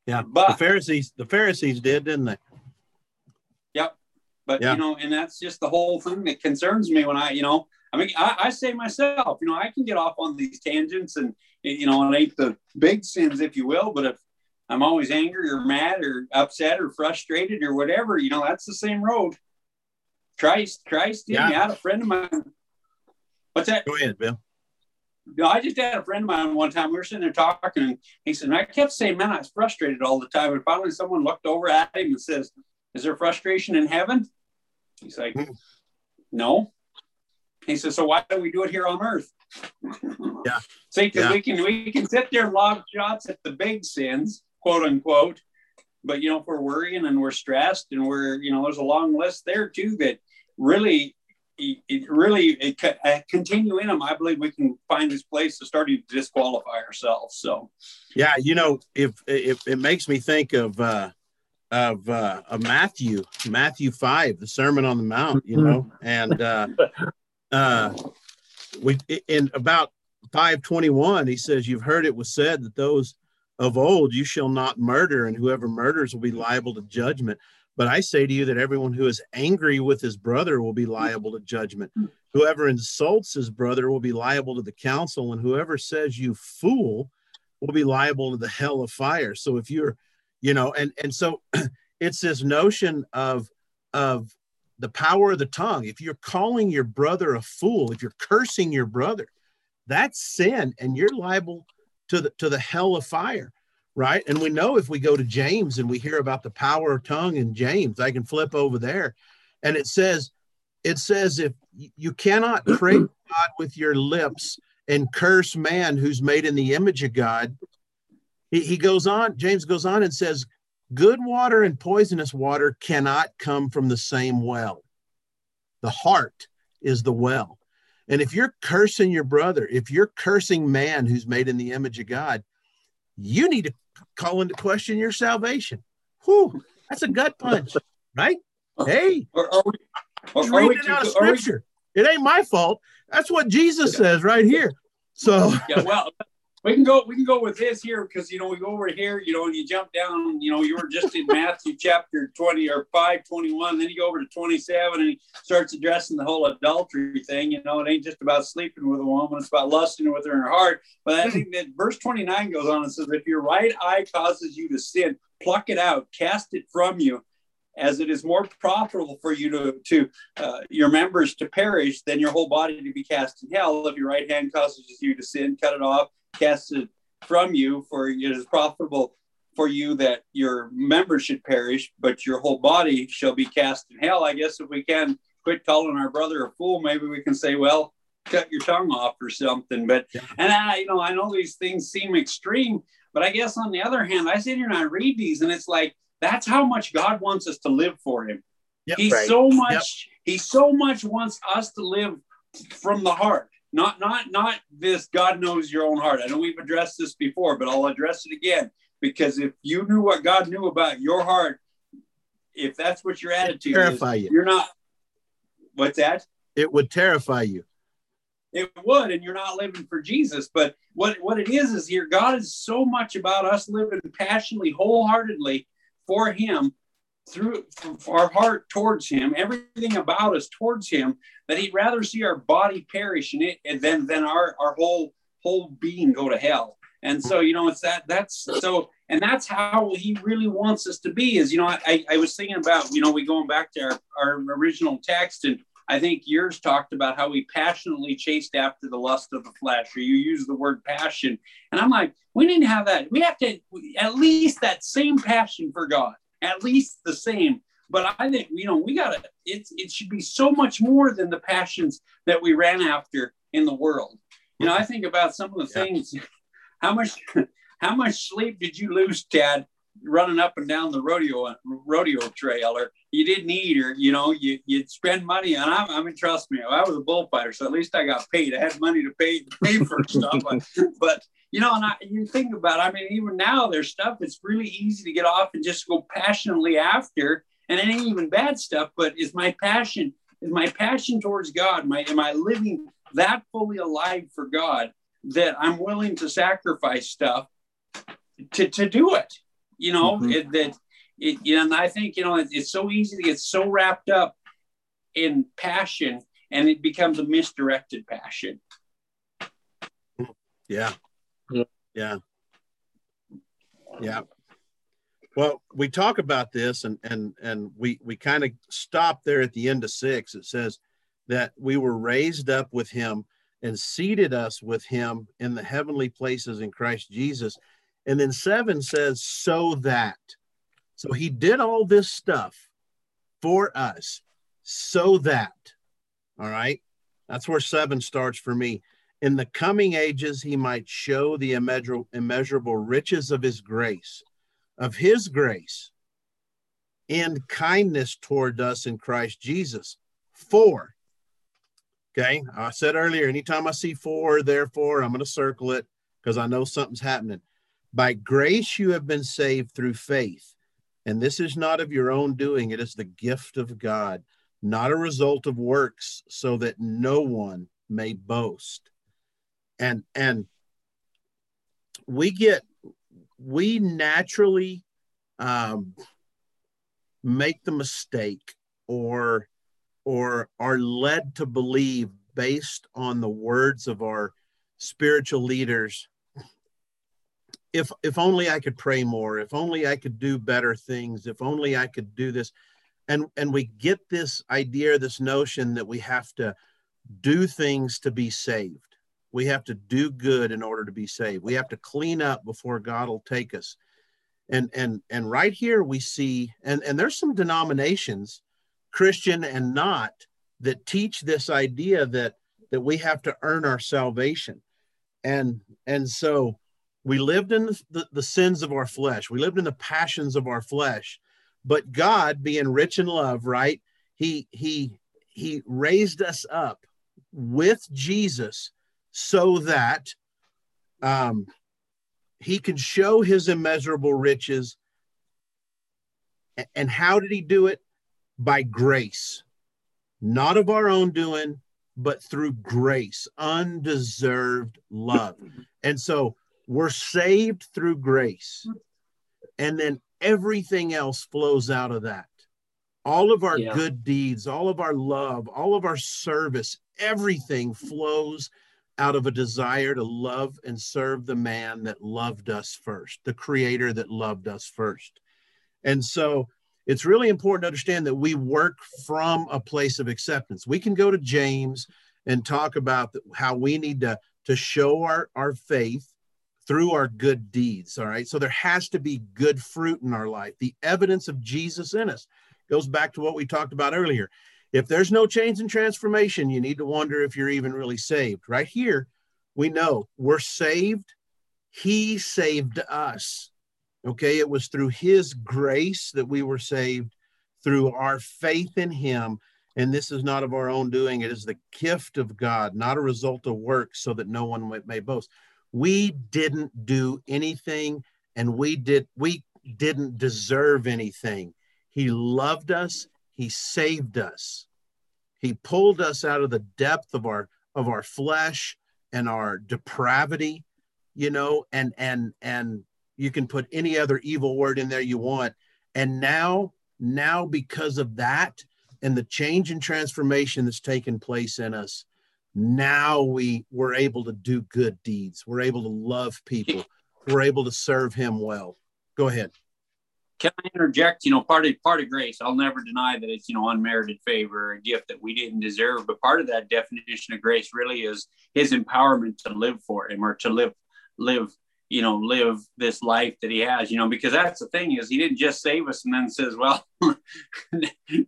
Yeah. But the Pharisees, the Pharisees did, didn't they? Yep. But, yeah. you know, and that's just the whole thing that concerns me when I, you know, I mean, I, I say myself, you know, I can get off on these tangents and, you know, and ain't the big sins, if you will. But if I'm always angry or mad or upset or frustrated or whatever, you know, that's the same road. Christ, Christ yeah. me. I had a friend of mine. What's that? Go ahead, Bill. No, I just had a friend of mine one time. We were sitting there talking, and he said, and I kept saying, "Man, I was frustrated all the time." And finally, someone looked over at him and says, "Is there frustration in heaven?" He's like, mm. "No." He says, "So why don't we do it here on earth?" yeah. See, because yeah. we can we can sit there and lob shots at the big sins, quote unquote, but you know, if we're worrying and we're stressed and we're you know, there's a long list there too that really it really it, uh, continue in them. I believe we can find this place to start to disqualify ourselves. So, yeah, you know, if if it makes me think of uh, of uh, of Matthew, Matthew five, the Sermon on the Mount. You know, and uh, uh, we in about five twenty one, he says, "You've heard it was said that those of old, you shall not murder, and whoever murders will be liable to judgment." But I say to you that everyone who is angry with his brother will be liable to judgment. Whoever insults his brother will be liable to the council, and whoever says you fool will be liable to the hell of fire. So if you're, you know, and and so it's this notion of of the power of the tongue. If you're calling your brother a fool, if you're cursing your brother, that's sin, and you're liable to the to the hell of fire right? And we know if we go to James and we hear about the power of tongue in James, I can flip over there, and it says, it says if you cannot praise God with your lips and curse man who's made in the image of God. He, he goes on, James goes on and says, good water and poisonous water cannot come from the same well. The heart is the well. And if you're cursing your brother, if you're cursing man who's made in the image of God, you need to call into question your salvation. Whew, that's a gut punch, right? Hey, or, or, or, reading it out of scripture. It ain't my fault. That's what Jesus says right here. So yeah, well, we can go we can go with this here because you know we go over here you know and you jump down you know you were just in matthew chapter 20 or 5 21 then you go over to 27 and he starts addressing the whole adultery thing you know it ain't just about sleeping with a woman it's about lusting with her in her heart. But i think that verse 29 goes on and says if your right eye causes you to sin pluck it out cast it from you as it is more profitable for you to, to uh, your members to perish than your whole body to be cast in hell. If your right hand causes you to sin, cut it off cast it from you, for it is profitable for you that your members should perish, but your whole body shall be cast in hell. I guess if we can quit calling our brother a fool, maybe we can say, well, cut your tongue off or something. But yeah. and I, you know, I know these things seem extreme, but I guess on the other hand, I sit here and I read these, and it's like that's how much God wants us to live for Him. Yep, he right. so much, yep. He so much wants us to live from the heart. Not not not this God knows your own heart. I know we've addressed this before, but I'll address it again because if you knew what God knew about your heart, if that's what your attitude terrify is, you. you're not what's that? It would terrify you. It would, and you're not living for Jesus. But what, what it is is here, God is so much about us living passionately, wholeheartedly for Him through our heart towards him, everything about us towards him, that he'd rather see our body perish in it and then than our, our whole whole being go to hell. And so, you know, it's that that's so and that's how he really wants us to be is, you know, I, I was thinking about, you know, we going back to our, our original text and I think yours talked about how we passionately chased after the lust of the flesh, or you use the word passion. And I'm like, we didn't have that. We have to at least that same passion for God at least the same. But I think you know we got to. It's it should be so much more than the passions that we ran after in the world. You know, I think about some of the yeah. things. How much how much sleep did you lose, Tad, running up and down the rodeo rodeo trail, or you didn't eat, or you know, you you'd spend money. And I'm, I mean, trust me, I was a bullfighter, so at least I got paid. I had money to pay pay for stuff, but you know, and I, you think about, it, I mean, even now there's stuff that's really easy to get off and just go passionately after, and it ain't even bad stuff. But is my passion, is my passion towards God? My am I living that fully alive for God that I'm willing to sacrifice stuff to to do it? You know, mm-hmm. it, that it, you know, and I think you know it, it's so easy to get so wrapped up in passion, and it becomes a misdirected passion. Yeah, yeah. Yeah. Well, we talk about this and and and we we kind of stop there at the end of 6. It says that we were raised up with him and seated us with him in the heavenly places in Christ Jesus. And then 7 says so that. So he did all this stuff for us so that. All right? That's where 7 starts for me in the coming ages he might show the immeasurable, immeasurable riches of his grace, of his grace and kindness toward us in Christ Jesus. For, okay, I said earlier, anytime I see for, therefore, I'm going to circle it because I know something's happening. By grace you have been saved through faith, And this is not of your own doing, it is the gift of God, not a result of works, so that no one may boast. And and we get we naturally um, make the mistake or or are led to believe based on the words of our spiritual leaders if if only i could pray more if only i could do better things if only i could do this. And and we get this idea this notion that we have to do things to be saved. We have to do good in order to be saved. We have to clean up before god will take us. And and and right here we see and and there's some denominations christian and not that teach this idea that that we have to earn our salvation. And and so we lived in the, the, sins of our flesh. We lived in the passions of our flesh. But god being rich in love right he he he raised us up with jesus so that um he can show his immeasurable riches. And how did he do it? By grace. Not of our own doing but through grace, undeserved love. And so we're saved through grace. And then everything else flows out of that. All of our yeah. good deeds, all of our love, all of our service, everything flows out of a desire to love and serve the man that loved us first, the creator that loved us first. And so it's really important to understand that we work from a place of acceptance. We can go to James and talk about how we need to, to show our, our faith through our good deeds. All right. So there has to be good fruit in our life. The evidence of Jesus in us goes back to what we talked about earlier. If there's no change and transformation, you need to wonder if you're even really saved. Right here, we know we're saved. He saved us. Okay, it was through his grace that we were saved, through our faith in him. And this is not of our own doing, it is the gift of God, not a result of works, so that no one may boast. We didn't do anything and we did we didn't deserve anything. He loved us, he saved us. He pulled us out of the depth of our of our flesh and our depravity, you know, and and and you can put any other evil word in there you want. And now, now because of that and the change and transformation that's taken place in us, now we we're able to do good deeds. We're able to love people. We're able to serve him well. Go ahead. Can I interject? You know, part of part of grace. I'll never deny that it's you know unmerited favor, a gift that we didn't deserve. But part of that definition of grace really is His empowerment to live for Him or to live live you know live this life that he has you know because that's the thing is he didn't just save us and then says well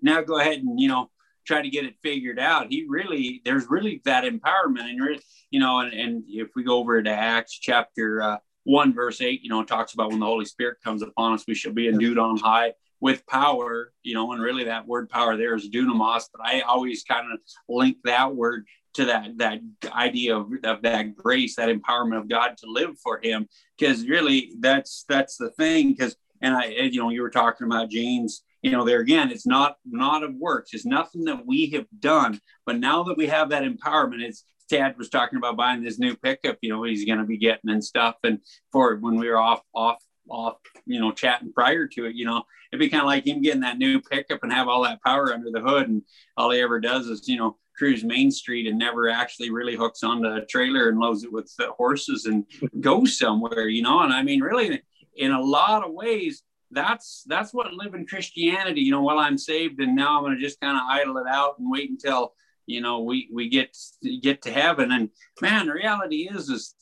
now go ahead and you know try to get it figured out he really there's really that empowerment and you know and, and if we go over to acts chapter uh, 1 verse 8 you know it talks about when the holy spirit comes upon us we shall be endued on high with power you know and really that word power there is dunamis but i always kind of link that word to that that idea of, of that grace, that empowerment of God to live for Him, because really that's that's the thing. Because and I, you know, you were talking about James. You know, there again, it's not not of works. It's nothing that we have done. But now that we have that empowerment, it's Tad was talking about buying this new pickup. You know, he's going to be getting and stuff. And for when we were off off off, you know, chatting prior to it, you know, it'd be kind of like him getting that new pickup and have all that power under the hood, and all he ever does is, you know, cruise Main Street and never actually really hooks onto a trailer and loads it with uh, horses and goes somewhere, you know. And I mean, really, in a lot of ways, that's that's what living Christianity. You know, while I'm saved and now I'm going to just kind of idle it out and wait until you know we we get get to heaven. And man, the reality is is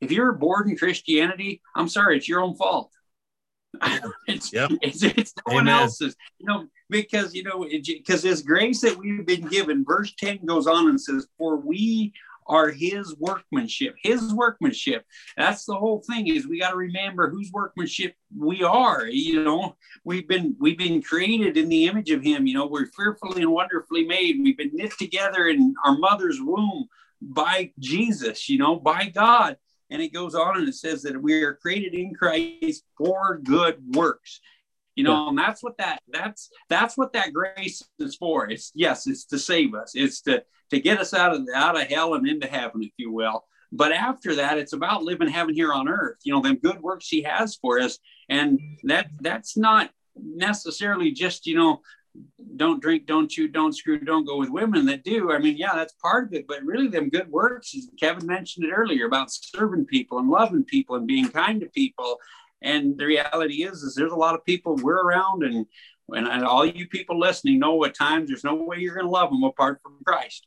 if you're bored in Christianity, I'm sorry, it's your own fault. it's, yep. it's, it's no Amen. one else's. You know, because you know because this grace that we've been given verse 10 goes on and says for we are his workmanship his workmanship. That's the whole thing is we got to remember whose workmanship we are you know? We've been we've been created in the image of him you know? We're fearfully and wonderfully made. We've been knit together in our mother's womb by jesus you know by god. And it goes on and it says that we are created in christ for good works you know yeah. and that's what that that's that's what that grace is for it's yes it's to save us it's to to get us out of out of hell and into heaven if you will but after that it's about living heaven here on earth you know them good works he has for us and that that's not necessarily just you know don't drink, don't chew, don't screw, don't go with women that do. I mean, yeah, that's part of it, but really, them good works, Kevin mentioned it earlier about serving people and loving people and being kind to people. And the reality is, is there's a lot of people we're around, and and, and all you people listening know at times there's no way you're going to love them apart from Christ.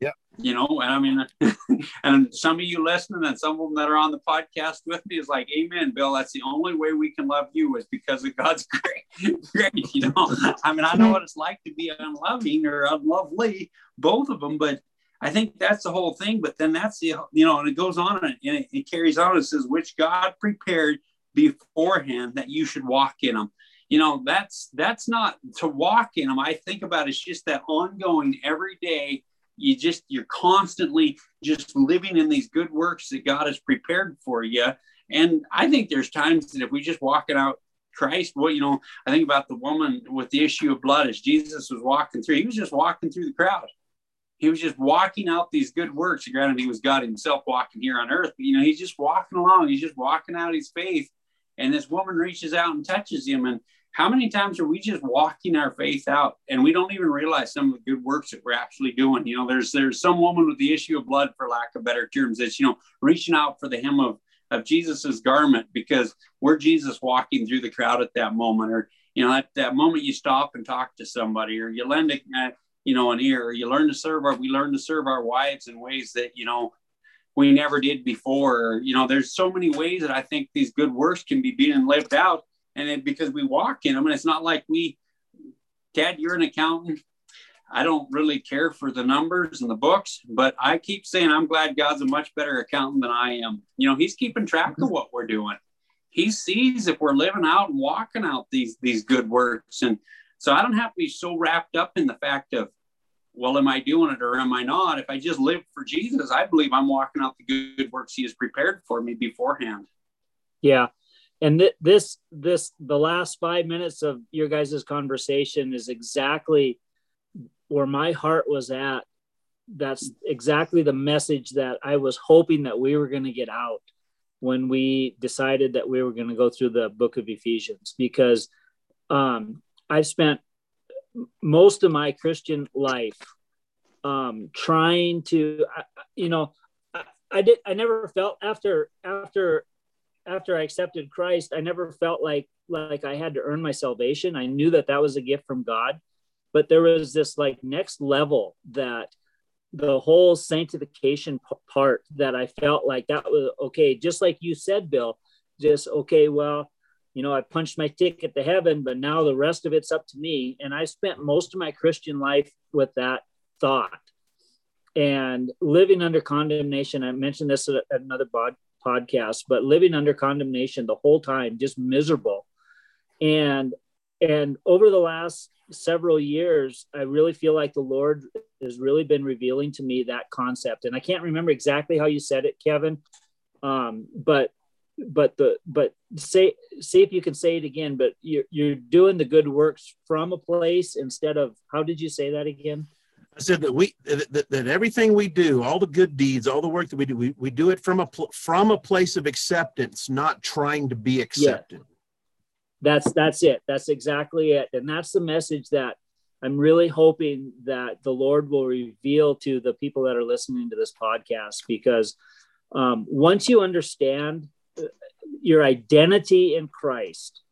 Yeah. You know, and I mean, and some of you listening and some of them that are on the podcast with me is like, Amen, Bill. That's the only way we can love you is because of God's grace. grace you know, I mean, I know what it's like to be unloving or unlovely, both of them, but I think that's the whole thing. But then that's the, you know, and it goes on and it, it carries on. It says, which God prepared beforehand that you should walk in them you know that's that's not to walk in them i think about it's just that ongoing every day you just you're constantly just living in these good works that God has prepared for you. And I think there's times that if we just walking out Christ, well, you know, I think about the woman with the issue of blood as Jesus was walking through, he was just walking through the crowd. He was just walking out these good works. Granted, he was God himself walking here on earth, but you know, he's just walking along, he's just walking out his faith. And this woman reaches out and touches him. And how many times are we just walking our faith out and we don't even realize some of the good works that we're actually doing you know there's there's some woman with the issue of blood for lack of better terms that's you know reaching out for the hem of of jesus's garment because we're jesus walking through the crowd at that moment or you know at that moment you stop and talk to somebody or you lend a you know an ear or you learn to serve our we learn to serve our wives in ways that you know we never did before. You know there's so many ways that i think these good works can be being lived out. And it, because we walk in them and it's not like we dad you're an accountant. I don't really care for the numbers and the books but i keep saying i'm glad god's a much better accountant than i am. You know he's keeping track of mm-hmm. what we're doing. He sees if we're living out and walking out these these good works. And so i don't have to be so wrapped up in the fact of well am i doing it or am i not? If i just live for jesus i believe i'm walking out the good works he has prepared for me beforehand. Yeah. And th- this this the last five minutes of your guys' conversation is exactly where my heart was at. That's exactly the message that i was hoping that we were going to get out when we decided that we were going to go through the book of ephesians because um, i've spent most of my christian life um, trying to you know I, I did i never felt after after after I accepted Christ, I never felt like like I had to earn my salvation. I knew that that was a gift from God, but there was this like next level that the whole sanctification p- part that I felt like that was okay. Just like you said, Bill, just okay. Well, you know, I punched my ticket to heaven, but now the rest of it's up to me. And I spent most of my Christian life with that thought and living under condemnation. I mentioned this at another bod- podcast, but living under condemnation the whole time, just miserable. And and over the last several years, I really feel like the Lord has really been revealing to me that concept. And I can't remember exactly how you said it, Kevin. Um, but but the but say see if you can say it again. But you're you're doing the good works from a place instead of how did you say that again? I said that we that, that everything we do, all the good deeds, all the work that we do, we, we do it from a from a place of acceptance, not trying to be accepted. Yeah. That's that's it. That's exactly it. And that's the message that I'm really hoping that the Lord will reveal to the people that are listening to this podcast because um, once you understand your identity in Christ,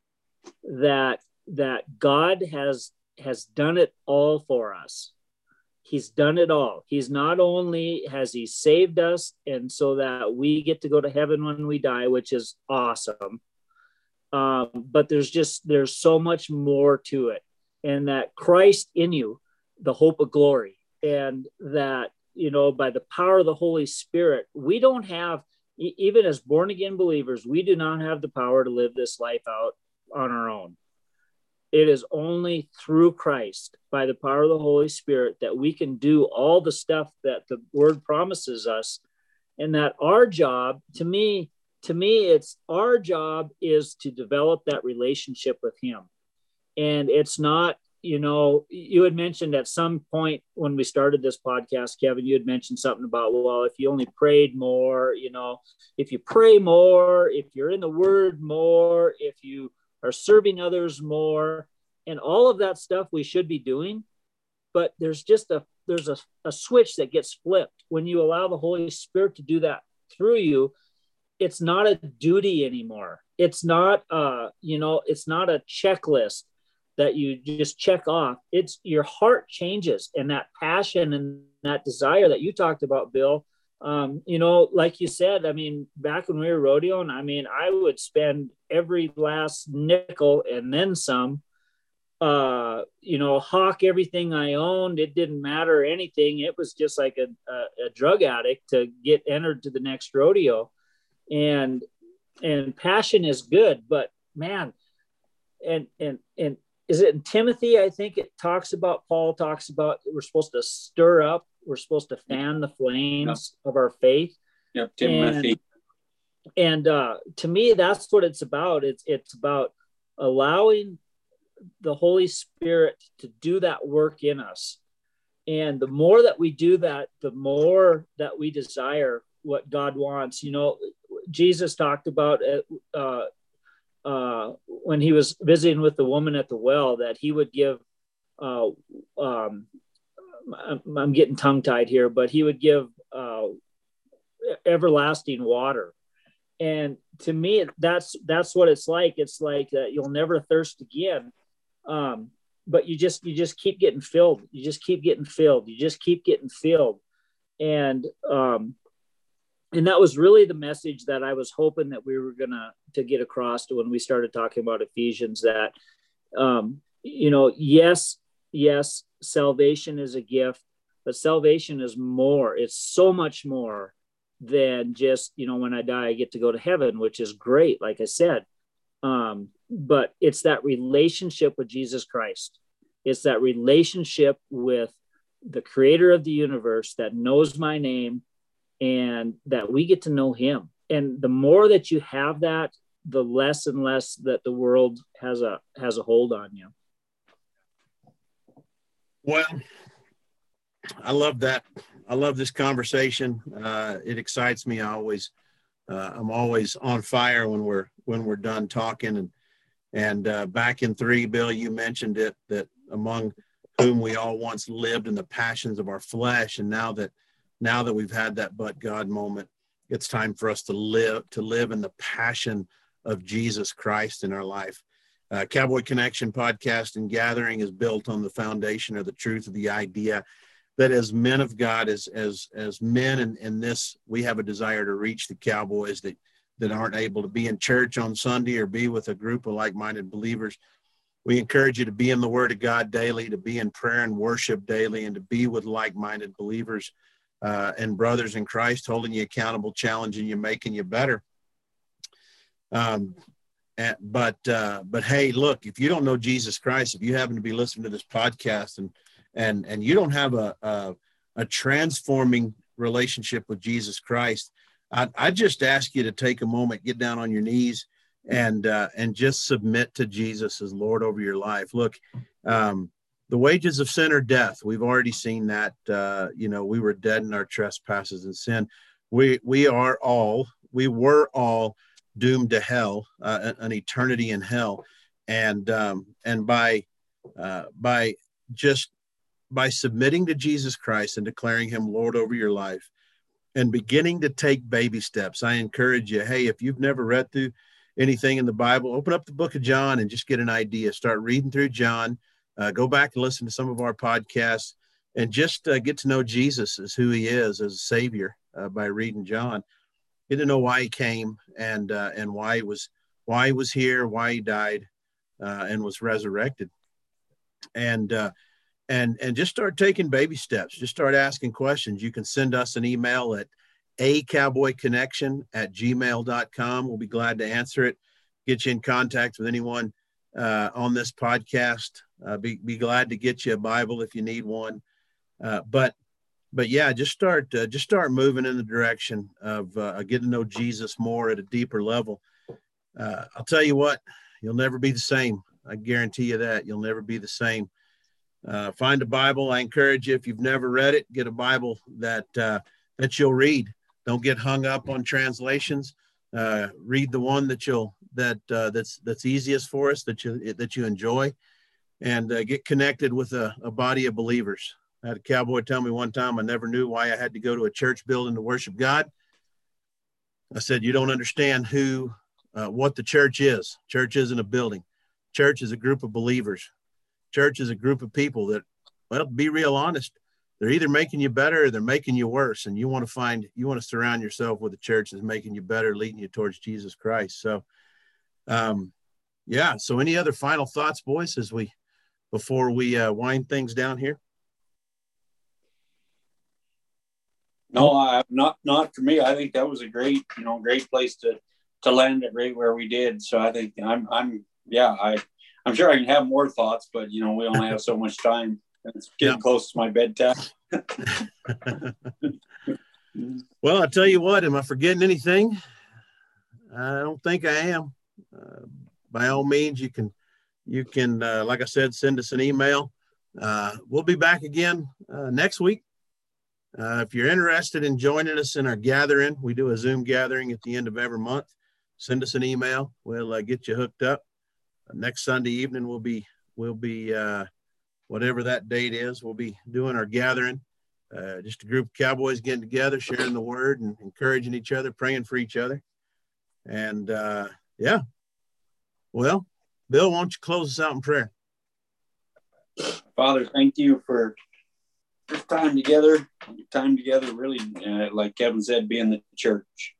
that that God has has done it all for us. He's done it all. He's not only has he saved us and so that we get to go to heaven when we die which is awesome. Um, but there's just there's so much more to it and that christ in you the hope of glory and that you know by the power of the holy spirit we don't have even as born again believers we do not have the power to live this life out on our own it is only through Christ, by the power of the Holy Spirit, that we can do all the stuff that the Word promises us. And that our job, to me, to me, it's our job is to develop that relationship with Him. and it's not you know you had mentioned at some point when we started this podcast kevin you had mentioned something about well if you only prayed more you know if you pray more if you're in the word more if you are serving others more and all of that stuff we should be doing but there's just a there's a, a switch that gets flipped. When you allow the holy spirit to do that through you it's not a duty anymore. It's not uh you know it's not a checklist that you just check off. It's your heart changes and that passion and that desire that you talked about bill. Um, you know like you said i mean back when we were rodeoing i mean i would spend every last nickel and then some uh you know hawk everything i owned. It didn't matter anything. It was just like a, a, a drug addict to get entered to the next rodeo. And and passion is good but man and and and is it in Timothy? I think it talks about Paul talks about we're supposed to stir up, we're supposed to fan the flames yep. of our faith. Yep, Timothy. And, and uh, to me, that's what it's about. It's it's about allowing the Holy Spirit to do that work in us. And the more that we do that, the more that we desire what God wants. You know, Jesus talked about uh, uh uh, when he was visiting with the woman at the well that he would give uh, um, I'm getting tongue tied here, but he would give uh, everlasting water. And to me, that's that's what it's like. It's like that you'll never thirst again. Um, but you just you just keep getting filled. You just keep getting filled. You just keep getting filled. And um, and that was really the message that I was hoping that we were gonna to get across to when we started talking about Ephesians. That um, you know, yes, yes, salvation is a gift, but salvation is more. It's so much more than just you know when I die I get to go to heaven, which is great, like I said. Um, but it's that relationship with Jesus Christ. It's that relationship with the creator of the universe that knows my name and that we get to know him. And the more that you have that the less and less that the world has a has a hold on you. Well i love that. I love this conversation. Uh, it excites me. I always uh, i'm always on fire when we're when we're done talking. And and uh, back in three bill you mentioned it that among whom we all once lived in the passions of our flesh and now that now that we've had that but God moment, it's time for us to live to live in the passion of Jesus Christ in our life. Uh, Cowboy Connection podcast and gathering is built on the foundation of the truth of the idea that as men of God, as as as men in, in this, we have a desire to reach the cowboys that that aren't able to be in church on Sunday or be with a group of like-minded believers. We encourage you to be in the Word of God daily, to be in prayer and worship daily, and to be with like-minded believers uh, and brothers in Christ holding you accountable, challenging you, making you better. Um, and, but uh, but hey, look, if you don't know Jesus Christ, if you happen to be listening to this podcast and and and you don't have a a, a transforming relationship with Jesus Christ, I, I just ask you to take a moment, get down on your knees, and uh, and just submit to Jesus as Lord over your life. Look, um, the wages of sin are death. We've already seen that. Uh, you know, we were dead in our trespasses and sin. We we are all we were all doomed to hell, uh, an eternity in hell, and um, and by uh, by just by submitting to Jesus Christ and declaring Him Lord over your life, and beginning to take baby steps. I encourage you. Hey, if you've never read through anything in the Bible, open up the Book of John and just get an idea. Start reading through John uh, go back and listen to some of our podcasts and just uh, get to know Jesus as who he is as a savior uh, by reading John. Get to know why he came and uh, and why he was why he was here, why he died, uh, and was resurrected, and uh, and and just start taking baby steps. Just start asking questions. You can send us an email at a cowboy connection at gmail.com. We'll be glad to answer it. Get you in contact with anyone on this podcast. Uh, be, be glad to get you a Bible if you need one. Uh, but but yeah, just start uh, just start moving in the direction of uh, getting to know Jesus more at a deeper level. Uh, I'll tell you what, you'll never be the same I guarantee you that you'll never be the same. Uh, find a Bible. I encourage you if you've never read it, get a Bible that that you'll read. Don't get hung up on translations. Read the one that you'll that that's that's easiest for us that you that you enjoy, and uh, get connected with a, a body of believers. I had a cowboy tell me one time I never knew why I had to go to a church building to worship God. I said, You don't understand who, uh, what the church is. Church isn't a building, church is a group of believers. Church is a group of people that, well, be real honest, they're either making you better or they're making you worse. And you want to find, you want to surround yourself with a church that's making you better, leading you towards Jesus Christ. So, um, yeah. So, any other final thoughts, boys, as we, before we uh, wind things down here? No, uh, not not for me. I think that was a great, you know, great place to to land it right where we did. So I think I'm I'm yeah, I I'm sure I can have more thoughts, but you know, we only have so much time. It's getting yeah. close to my bedtime. well, I tell you what, am I forgetting anything? I don't think I am. Uh, by all means, you can you can uh, like I said, send us an email. Uh, we'll be back again uh, next week uh, if you're interested in joining us in our gathering, we do a Zoom gathering at the end of every month. Send us an email. We'll uh, get you hooked up. Next Sunday evening, we'll be we'll be uh, whatever that date is. We'll be doing our gathering. Just a group of cowboys getting together, sharing the word, and encouraging each other, praying for each other. And yeah, well, Bill, why don't you close us out in prayer? Father, thank you for this time together, time together, really, uh, like Kevin said, being the church,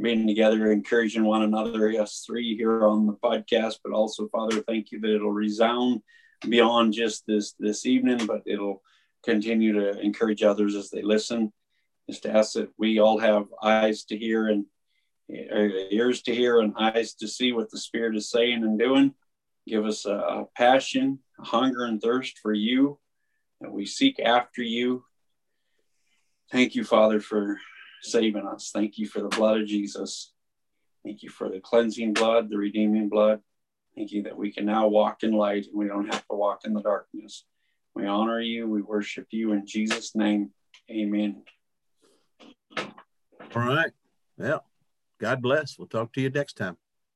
being together, encouraging one another, us three here on the podcast, but also, Father, thank you that it'll resound beyond just this this evening, but it'll continue to encourage others as they listen. Just to ask that we all have eyes to hear and uh, ears to hear and eyes to see what the Spirit is saying and doing. Give us a, a passion, a hunger and thirst for you that we seek after you. Thank you, Father, for saving us. Thank you for the blood of Jesus. Thank you for the cleansing blood, the redeeming blood. Thank you that we can now walk in light and we don't have to walk in the darkness. We honor you. We worship you in Jesus' name. Amen. All right. Well, God bless. We'll talk to you next time.